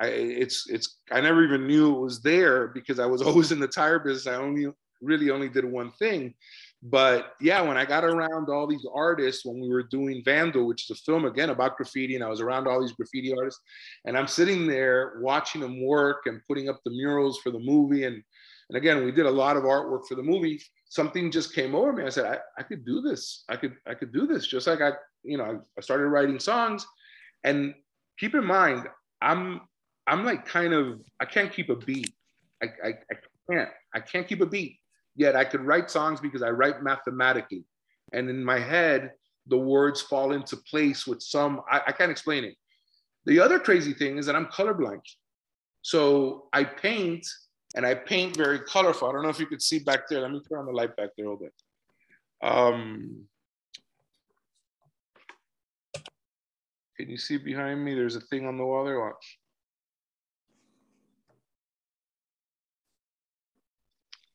I, it's it's I never even knew it was there because I was always in the tire business. I only really only did one thing. But yeah, when I got around all these artists, when we were doing Vandal, which is a film again about graffiti, and I was around all these graffiti artists, and I'm sitting there watching them work and putting up the murals for the movie. And and again, we did a lot of artwork for the movie. Something just came over me. I said, I, I could do this. I could I could do this. Just like I, you know, I started writing songs. And keep in mind, I'm I'm like kind of I can't keep a beat. I, I, can't. I can't keep a beat. Yet I could write songs because I write mathematically. And in my head, the words fall into place with some, I, I can't explain it. The other crazy thing is that I'm colorblind. So I paint and I paint very colorful. I don't know if you could see back there. Let me turn on the light back there a little bit. Um, can you see behind me? There's a thing on the wall there. Watch.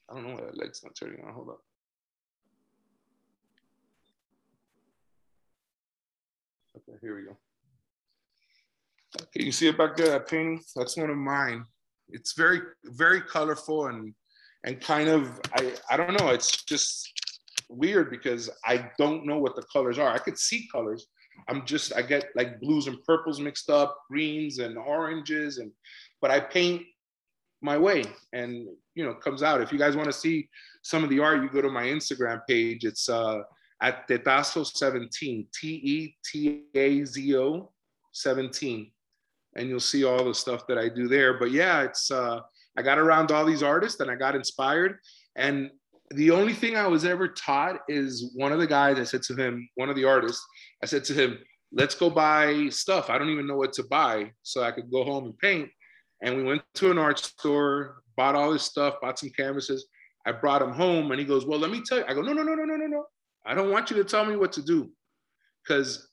I don't know why that light's not turning on. Hold up. Okay, here we go. Okay, you see it back there, that painting? That's one of mine. It's very, very colorful and and kind of I I don't know, it's just weird because I don't know what the colors are. I could see colors. I'm just I get like blues and purples mixed up, greens and oranges and but I paint my way and you know comes out. If you guys want to see some of the art you go to my instagram page. It's uh at tetazo 17 t-e-t-a-z-o 17 and you'll see all the stuff that i do there. But yeah it's uh i got around all these artists and i got inspired. And the only thing i was ever taught is one of the guys i said to him one of the artists i said to him let's go buy stuff. I don't even know what to buy. So i could go home and paint and we went to an art store, bought all this stuff, bought some canvases. I brought him home and he goes, Well, let me tell you. I go, No, no, no, no, no, no, no. I don't want you to tell me what to do. Because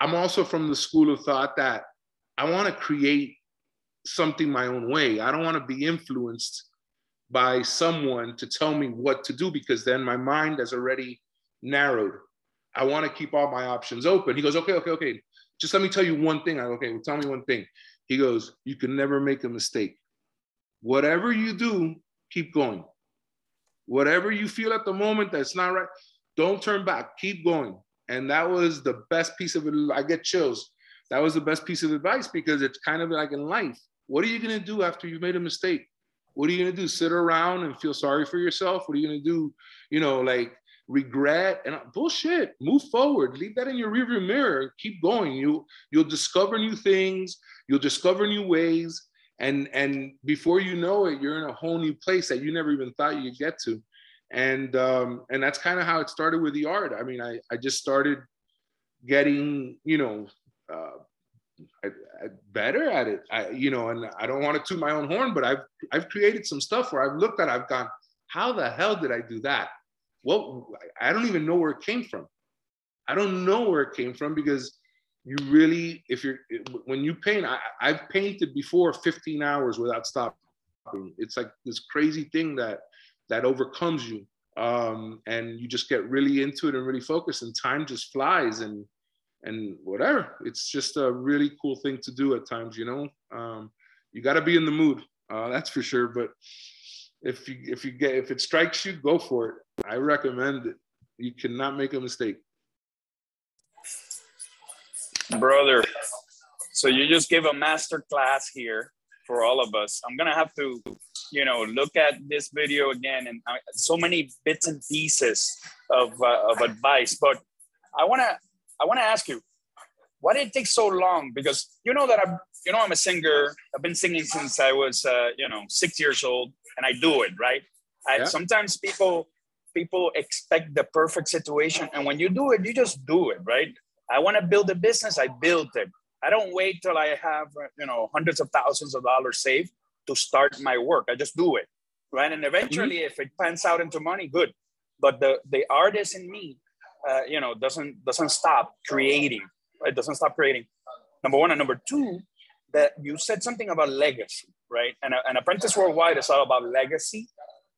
I'm also from the school of thought that I want to create something my own way. I don't want to be influenced by someone to tell me what to do because then my mind has already narrowed. I want to keep all my options open. He goes, okay, okay, okay. Just let me tell you one thing. I go, okay, well, tell me one thing. He goes, You can never make a mistake. Whatever you do, keep going. Whatever you feel at the moment that's not right, don't turn back, keep going. And that was the best piece of it. I get chills. That was the best piece of advice because it's kind of like in life. What are you going to do after you've made a mistake? What are you going to do? Sit around and feel sorry for yourself? What are you going to do? You know, like regret and bullshit. Move forward. Leave that in your rearview mirror. Keep going. You you'll discover new things. You'll discover new ways. And and before you know it, you're in a whole new place that you never even thought you'd get to. And um, and that's kind of how it started with the art. I mean, I I just started getting you know. Uh, I, I better at it, I, you know, and I don't want to toot my own horn, but I've I've created some stuff where I've looked at, I've gone, how the hell did I do that? Well, I don't even know where it came from. I don't know where it came from because you really, if you're, when you paint, I, I've painted before 15 hours without stopping. It's like this crazy thing that that overcomes you, um, and you just get really into it and really focused, and time just flies and and whatever. It's just a really cool thing to do at times, you know. Um, you got to be in the mood, uh, that's for sure. But if you if you get if it strikes you, go for it. I recommend it. You cannot make a mistake. Brother, so you just gave a master class here for all of us. I'm gonna have to, you know, look at this video again and uh, so many bits and pieces of, uh, of advice. But I wanna I wanna ask you, why did it take so long? Because you know that I'm, you know, I'm a singer. I've been singing since I was, uh, you know, six years old, and I do it right. I, yeah. Sometimes people people expect the perfect situation, and when you do it, you just do it right. I want to build a business. I built it. I don't wait till I have, you know, hundreds of thousands of dollars saved to start my work. I just do it, right? And eventually, mm-hmm. if it pans out into money, good. But the the artist in me, uh, you know, doesn't doesn't stop creating it doesn't stop creating. Number one and number two, that you said something about legacy, right? And an apprentice worldwide is all about legacy,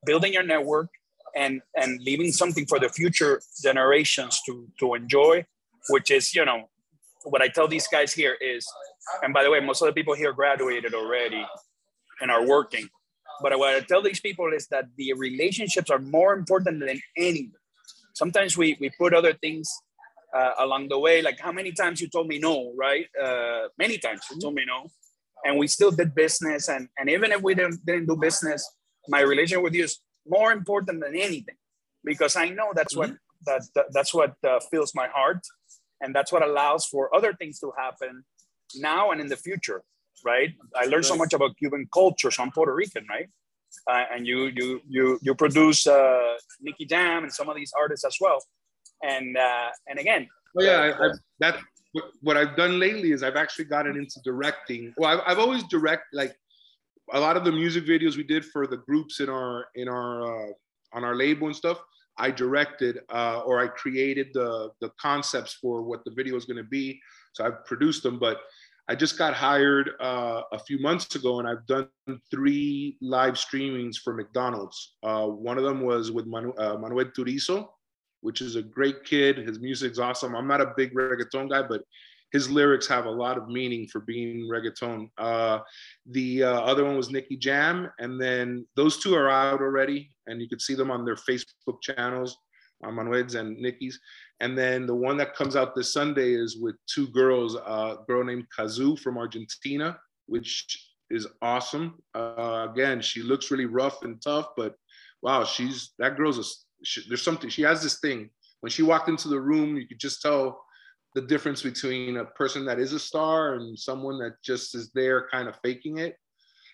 building your network, and and leaving something for the future generations to to enjoy, which is you know what I tell these guys here is, and by the way, most of the people here graduated already and are working. But what I tell these people is that the relationships are more important than anything. Sometimes we we put other things uh, along the way. Like how many times you told me no, right? Uh, many times you told me no, and we still did business. And and even if we didn't didn't do business, my relation with you is more important than anything because I know that's what mm-hmm. that, that that's what uh, fills my heart, and that's what allows for other things to happen now and in the future. Right? I learned so much about Cuban culture, so I'm Puerto Rican, right? uh, and you you you you produce uh, Nicky Jam and some of these artists as well. And uh, and again, oh, yeah, I, I, that what I've done lately is I've actually gotten into directing. Well, I've, I've always direct like a lot of the music videos we did for the groups in our in our uh, on our label and stuff. I directed uh, or I created the the concepts for what the video is going to be. So I've produced them, but I just got hired uh, a few months ago, and I've done three live streamings for McDonald's. Uh, one of them was with Manu- uh, Manuel Turizo, which is a great kid. His music's awesome. I'm not a big reggaeton guy, but his lyrics have a lot of meaning for being reggaeton. Uh, the uh, other one was Nicky Jam, and then those two are out already, and you can see them on their Facebook channels, uh, Manuel's and Nicky's. And then the one that comes out this Sunday is with two girls, a girl named Cazzu from Argentina, which is awesome. Uh, again, she looks really rough and tough, but wow, she's that girl's a, she, there's something, she has this thing. When she walked into the room, you could just tell the difference between a person that is a star and someone that just is there kind of faking it.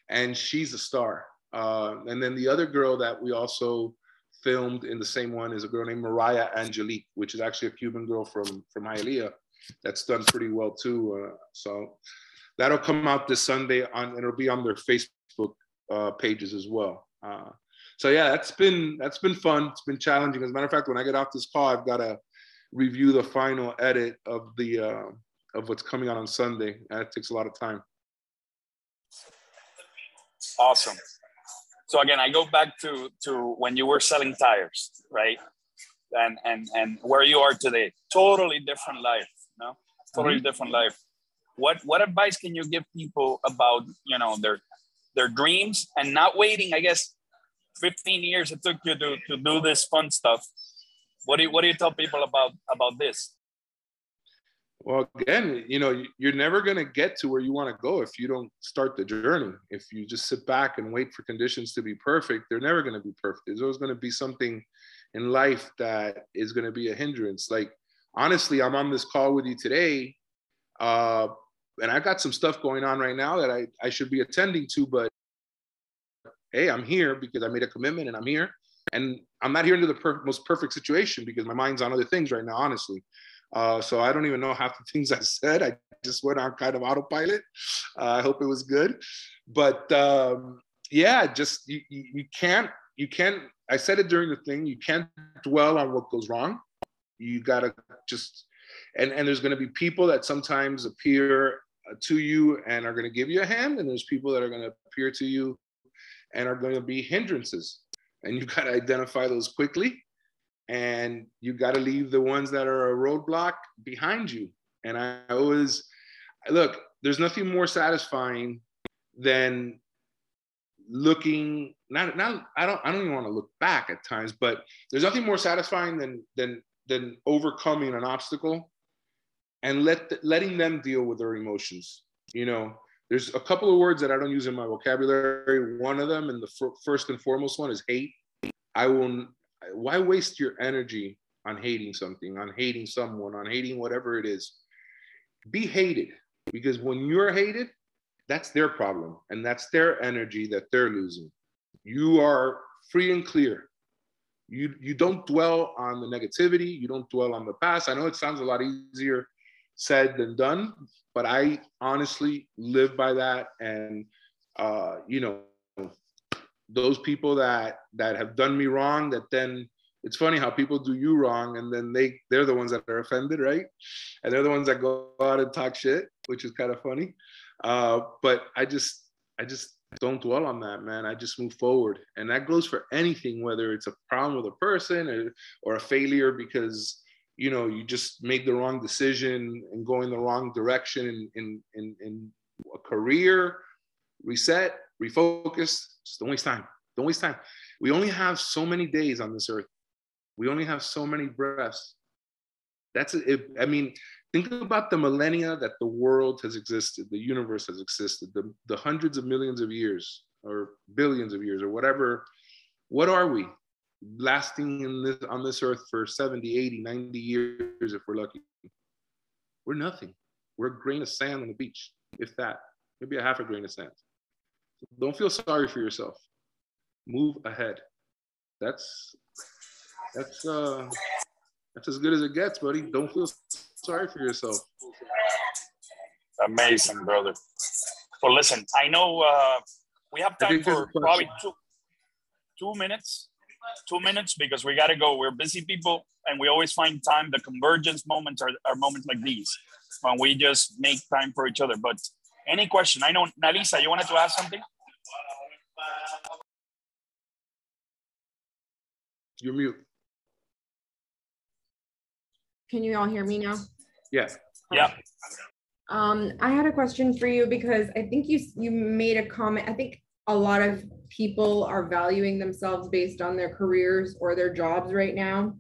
And she's a star. Uh, and then the other girl that we also filmed in the same one is a girl named Mariah Angeliq, which is actually a Cuban girl from from Hialeah that's done pretty well too. Uh, so that'll come out this Sunday on, and it'll be on their Facebook uh, pages as well. So yeah, that's been that's been fun. It's been challenging. As a matter of fact, when I get off this call, I've got to review the final edit of the uh, of what's coming out on Sunday. That takes a lot of time. Awesome so again i go back to to when you were selling tires right and and and where you are today totally different life no totally mm-hmm. different life what what advice can you give people about you know their their dreams and not waiting i guess 15 years it took you to, to do this fun stuff what do you what do you tell people about about this well, again, you know, you're never going to get to where you want to go if you don't start the journey. If you just sit back and wait for conditions to be perfect, they're never going to be perfect. There's always going to be something in life that is going to be a hindrance. Like, honestly, I'm on this call with you today, uh, and I got some stuff going on right now that I, I should be attending to, but hey, I'm here because I made a commitment and I'm here. And I'm not here into the per- most perfect situation because my mind's on other things right now, honestly. Uh, so I don't even know half the things I said. I just went on kind of autopilot. Uh, I hope it was good, but um, yeah, just you, you can't you can't. I said it during the thing. You can't dwell on what goes wrong. You gotta just and and there's to be people that sometimes appear to you and are to give you a hand, and there's people that are to appear to you and are going to be hindrances, and you've got to identify those quickly and you've got to leave the ones that are a roadblock behind you. And I always look, there's nothing more satisfying than looking not not I don't I don't even want to look back at times, but there's nothing more satisfying than than than overcoming an obstacle and let letting them deal with their emotions. You know, there's a couple of words that I don't use in my vocabulary. One of them, and the first and foremost one, is hate. I will why waste your energy on hating something, on hating someone, on hating whatever it is? Be hated because when you're hated, that's their problem and that's their energy that they're losing. You are free and clear. You, you don't dwell on the negativity, you don't dwell on the past. I know it sounds a lot easier said than done, but I honestly live by that. And, uh, you know, those people that that have done me wrong that then it's funny how people do you wrong and then they they're the ones that are offended right? And they're the ones that go out and talk shit which is kind of funny. Uh, but i just i just don't dwell on that man. I just move forward. And that goes for anything whether it's a problem with a person or, or a failure because you know you just made the wrong decision and going the wrong direction in in in, in a career reset refocus just don't waste time. Don't waste time. We only have so many days on this earth. We only have so many breaths. That's it. I mean, think about the millennia that the world has existed, the universe has existed, the, the hundreds of millions of years or billions of years or whatever. What are we? Lasting in this, on this earth for 70, 80, 90 years if we're lucky. We're nothing. We're a grain of sand on the beach, if that, maybe a half a grain of sand. Don't feel sorry for yourself. move ahead. That's that's uh that's as good as it gets, buddy. Don't feel sorry for yourself. Amazing, brother. Well, listen, I know uh, we have time for probably two two minutes, two minutes because we got to go. We're busy people, and we always find time. The convergence moments are, are moments like these when we just make time for each other. But any question? I know, Nalisa, you wanted to ask something? You're mute. Can you all hear me now? Yes. Yeah. Um, I had a question for you because I think you you made a comment. I think a lot of people are valuing themselves based on their careers or their jobs right now.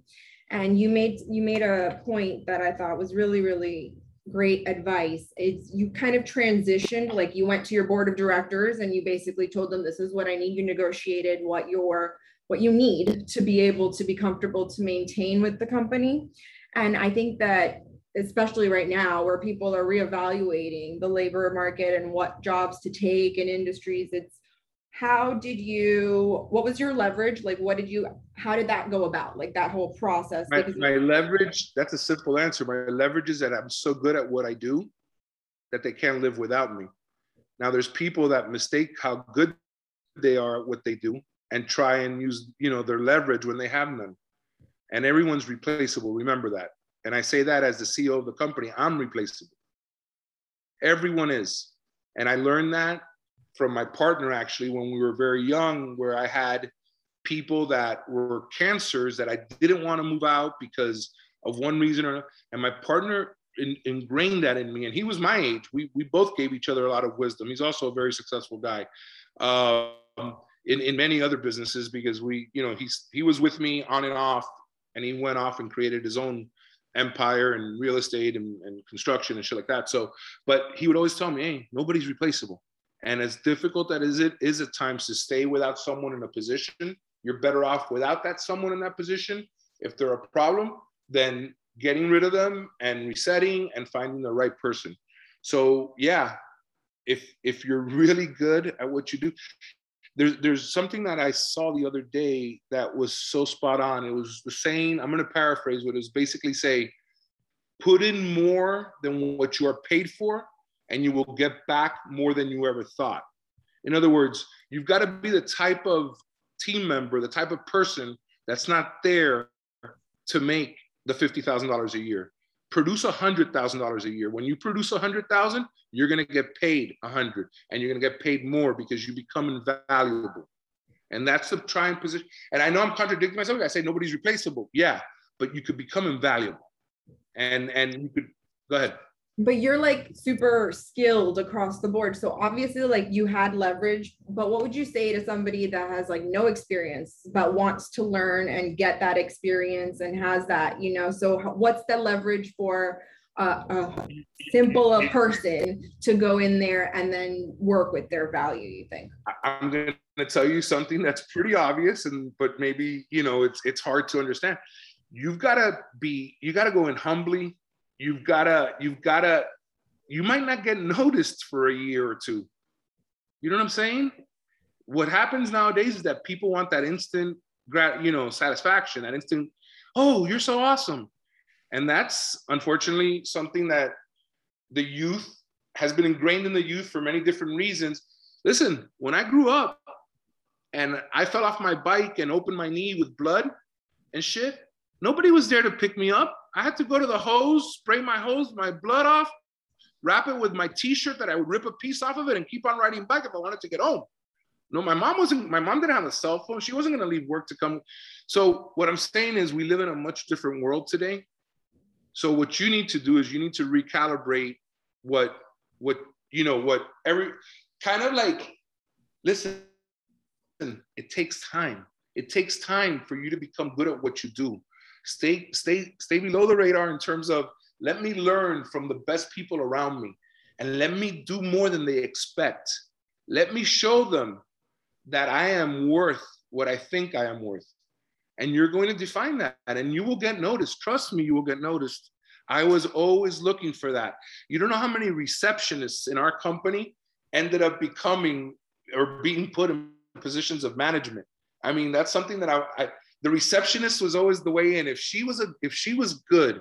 And you made you made a point that I thought was really really great advice. It's you kind of transitioned like you went to your board of directors and you basically told them this is what I need. You negotiated what your what you need to be able to be comfortable to maintain with the company. And I think that especially right now where people are reevaluating the labor market and what jobs to take in industries it's how did you what was your leverage? Like what did you how did that go about? Like that whole process? My, my leverage that's a simple answer. My leverage is that i'm so good at what i do that they can't live without me. Now there's people that mistake how good they are at what they do and try and use you know their leverage when they have none. And everyone's replaceable. Remember that. And i say that as the ceo of the company i'm replaceable. Everyone is. And i learned that from my partner actually when we were very young, where I had people that were cancers that I didn't want to move out because of one reason or another. And my partner in, ingrained that in me. And he was my age. We, we both gave each other a lot of wisdom. He's also a very successful guy um, in, in many other businesses because we, you know, he's, he was with me on and off and he went off and created his own empire and real estate and, and construction and shit like that. So, but he would always tell me, hey, nobody's replaceable. And as difficult that is it is at times to stay without someone in a position, you're better off without that someone in that position. If they're a problem, then getting rid of them and resetting and finding the right person. So yeah, if if you're really good at what you do, there's there's something that I saw the other day that was so spot on. It was the saying, I'm gonna paraphrase what it was basically say, put in more than what you are paid for and you will get back more than you ever thought. In other words, you've got to be the type of team member, the type of person that's not there to make the $50,000 a year. Produce $100,000 a year. When you produce 100,000, you're going to get paid 100 and you're going to get paid more because you become invaluable. And that's the trying position. And I know I'm contradicting myself. I say nobody's replaceable. Yeah, but you could become invaluable. And and you could go ahead but you're like super skilled across the board. So obviously like you had leverage but what would you say to somebody that has like no experience but wants to learn and get that experience and has that you know? So what's the leverage for a, simple a person to go in there and then work with their value you think? I'm going to tell you something that's pretty obvious and but maybe you know it's it's hard to understand. You've got to be you got to go in humbly you've gotta you've gotta you might not get noticed for a year or two. You know what i'm saying? What happens nowadays is that people want that instant you know satisfaction that instant oh you're so awesome. And that's unfortunately something that the youth has been ingrained in the youth for many different reasons. Listen when i grew up and i fell off my bike and opened my knee with blood and shit nobody was there to pick me up I had to go to the hose, spray my hose, my blood off, wrap it with my t-shirt that I would rip a piece off of it and keep on riding back if I wanted to get home. No, my mom wasn't, my mom didn't have a cell phone. She wasn't gonna leave work to come. So what I'm saying is we live in a much different world today. So what you need to do is you need to recalibrate what, what, you know, what every kind of like, listen, it takes time. It takes time for you to become good at what you do stay stay stay below the radar in terms of let me learn from the best people around me and let me do more than they expect. Let me show them that i am worth what i think i am worth. And you're going to define that and you will get noticed. Trust me you will get noticed. I was always looking for that. You don't know how many receptionists in our company ended up becoming or being put in positions of management. I mean, that's something that I, I the receptionist was always the way in. If she was a if she was good,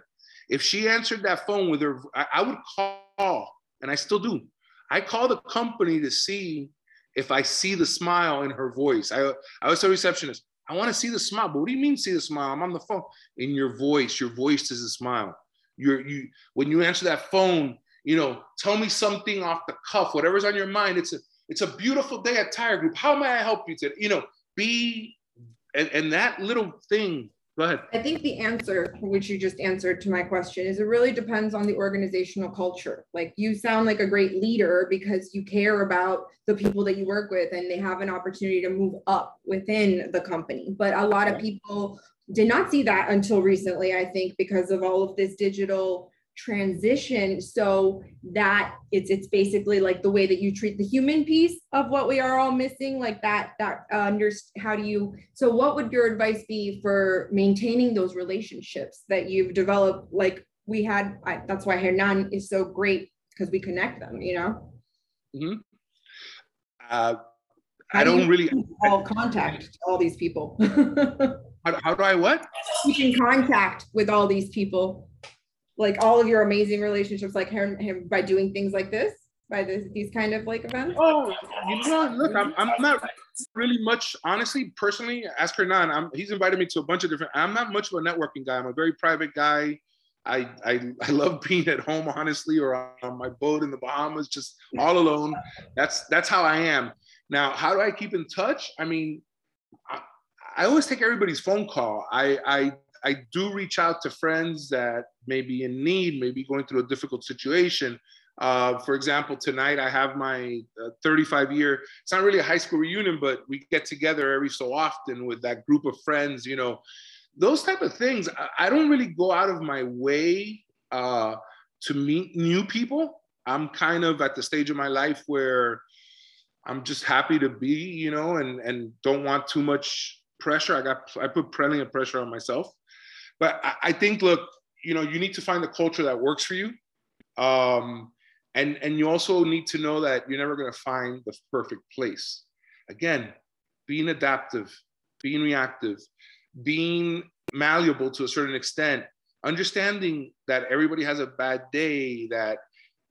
if she answered that phone with her, I, I would call, and I still do. I call the company to see if I see the smile in her voice. I I was a receptionist. I want to see the smile, but what do you mean see the smile? I'm on the phone. In your voice, your voice is a smile. You're you when you answer that phone, you know, tell me something off the cuff, whatever's on your mind. It's a it's a beautiful day at Tire Group. How may I help you today? You know, be and, and that little thing go ahead. I think the answer which you just answered to my question is it really depends on the organizational culture. Like you sound like a great leader because you care about the people that you work with and they have an opportunity to move up within the company. But a lot of people did not see that until recently i think because of all of this digital transition. So that it's it's basically like the way that you treat the human piece of what we are all missing like that that uh, under how do you so what would your advice be for maintaining those relationships that you've developed? Like we had I, that's why Hernan is so great because we connect them you know? Mm-hmm. uh, I don't really all contact all these people? How, how do I what? Keep in contact with all these people like all of your amazing relationships like him, him by doing things like this by this, these kind of like events? Oh you know look i'm, I'm not really much honestly personally ask hernan i'm he's invited me to a bunch of different i'm not much of a networking guy. I'm a very private guy. I, I, I love being at home honestly or on my boat in the bahamas just all alone. That's that's how i am. Now how do i keep in touch? I mean I, I always take everybody's phone call. I i I do reach out to friends that may be in need, maybe going through a difficult situation. Uh, for example, tonight I have my uh, 35 year, it's not really a high school reunion, but we get together every so often with that group of friends, you know, those type of things. I, I don't really go out of my way uh, to meet new people. I'm kind of at the stage of my life where I'm just happy to be, you know, and, and don't want too much pressure. I got, I put plenty of pressure on myself. But I, I think, look, you know, you need to find the culture that works for you. Um, and, and you also need to know that you're never going to find the perfect place. Again, being adaptive, being reactive, being malleable to a certain extent, understanding that everybody has a bad day, that,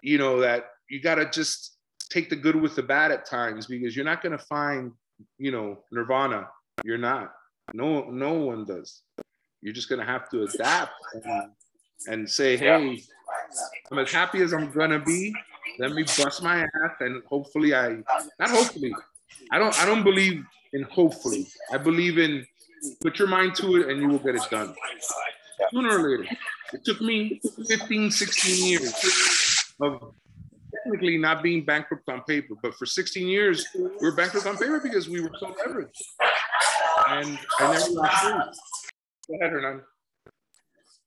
you know, that you got to just take the good with the bad at times because you're not going to find, you know, nirvana. You're not. No, no one does. You're just gonna have to adapt and, and say, hey, I'm as happy as I'm gonna be. Let me bust my ass and hopefully I not hopefully. I don't I don't believe in hopefully. I believe in put your mind to it and you will get it done. Sooner or later. It took me 15, 16 years of technically not being bankrupt on paper, but for 16 years we were bankrupt on paper because we were so leveraged. And I never got Go ahead, Hernan.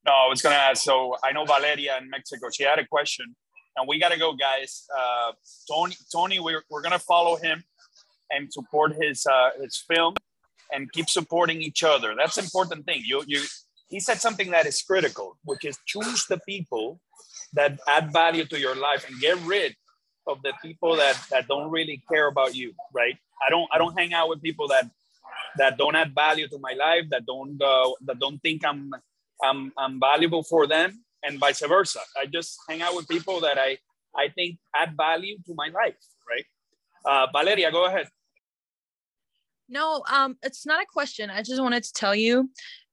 No, I was gonna ask. So I know Valeria in Mexico. She had a question, and we gotta go, guys. Uh, Tony, Tony, we're, we're gonna follow him and support his uh, his film and keep supporting each other. That's important thing. You you he said something that is critical, which is choose the people that add value to your life and get rid of the people that that don't really care about you. Right? I don't I don't hang out with people that that don't add value to my life, that don't uh, that don't think I'm, I'm I'm valuable for them, and vice versa. I just hang out with people that I I think add value to my life. Right, uh, Valeria, go ahead. No, um, it's not a question. I just wanted to tell you,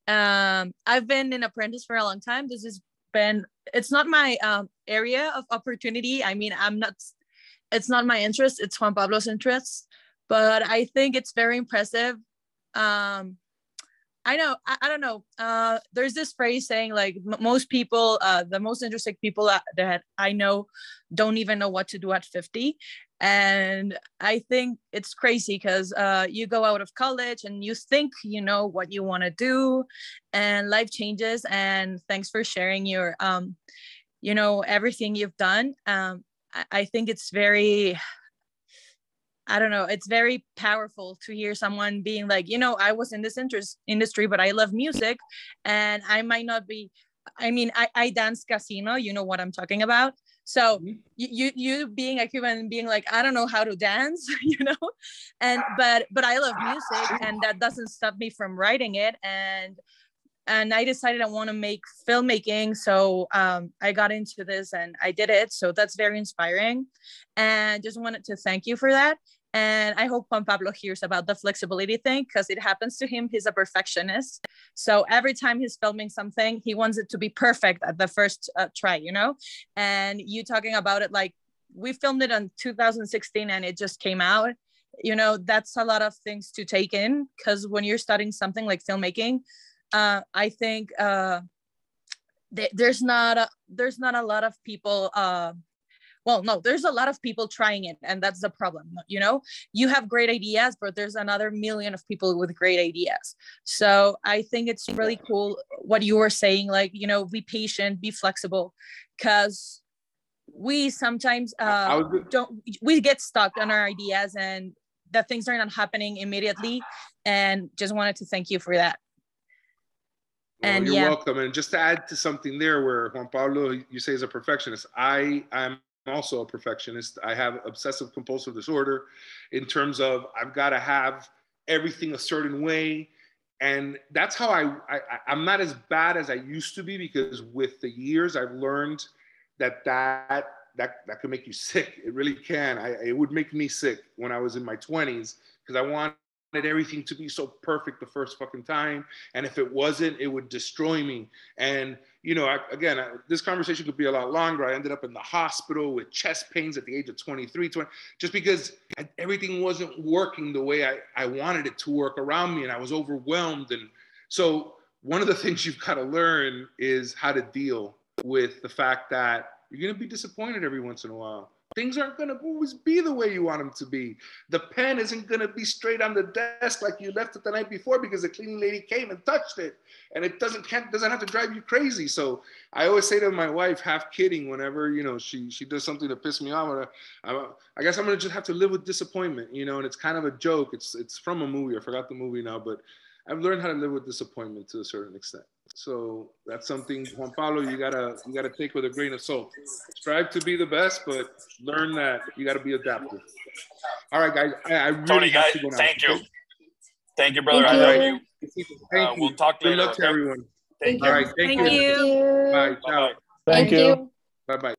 um, I've been an apprentice for a long time. This has been it's not my um, area of opportunity. I mean, I'm not. It's not my interest. It's Juan Pablo's interest but I think it's very impressive um I know, I, I don't know. Uh, there's this phrase saying like m- most people, uh, the most interesting people that, that I know don't even know what to do at 50. And I think it's crazy because uh, you go out of college and you think you know what you want to do and life changes. And thanks for sharing your, um, you know, everything you've done. Um, I, I think it's very, I don't know, it's very powerful to hear someone being like, you know, I was in this interest industry, but I love music and I might not be, I mean, I, I dance casino, you know what I'm talking about. So mm-hmm. you you being a Cuban and being like, I don't know how to dance, you know, and but but I love music, and that doesn't stop me from writing it. And and I decided I want to make filmmaking. So um, I got into this and I did it. So that's very inspiring. And just wanted to thank you for that. And I hope Juan Pablo hears about the flexibility thing because it happens to him. He's a perfectionist. So every time he's filming something, he wants it to be perfect at the first uh, try, you know? And you talking about it like we filmed it in 2016 and it just came out. You know, that's a lot of things to take in because when you're studying something like filmmaking, uh, I think uh, th- there's not a, there's not a lot of people uh, well no there's a lot of people trying it and that's the problem you know? You have great ideas but there's another million of people with great ideas. So i think it's really cool what you were saying like you know be patient be flexible because we sometimes uh, don't we get stuck on our ideas and that things are not happening immediately and just wanted to thank you for that well, and you're yeah. welcome. And just to add to something there, where Juan Pablo, you say is a perfectionist. I I'm also a perfectionist. I have obsessive compulsive disorder in terms of I've got to have everything a certain way. And that's how I, I I'm not as bad as I used to be because with the years I've learned that that that that can make you sick. It really can. I, it would make me sick when I was in my 20s because I want wanted everything to be so perfect the first fucking time. And if it wasn't, it would destroy me. And, you know, I, again, I, this conversation could be a lot longer. I ended up in the hospital with chest pains at the age of 23, 20, just because I, everything wasn't working the way I, I wanted it to work around me. And I was overwhelmed. And so, one of the things you've got to learn is how to deal with the fact that you're going to be disappointed every once in a while Things aren't going to always be the way you want them to be. The pen isn't going to be straight on the desk like you left it the night before because the cleaning lady came and touched it, and it doesn't can't, doesn't have to drive you crazy. So I always say to my wife, half kidding, whenever you know she she does something to piss me off, uh, I, I guess I'm going to just have to live with disappointment, you know. And it's kind of a joke. It's it's from a movie. I forgot the movie now, but I've learned how to live with disappointment to a certain extent. So that's something, Juan Pablo, you gotta you gotta take with a grain of salt. Strive to be the best, but learn that you gotta be adaptive. All right, guys. I, I really Tony, guys, thank you. Thank you, brother. Thank I love you. Thank uh, you. We'll talk later. Good luck to everyone. Thank All right. Thank, thank you. you. Bye. Ciao. Thank, thank you. Bye bye.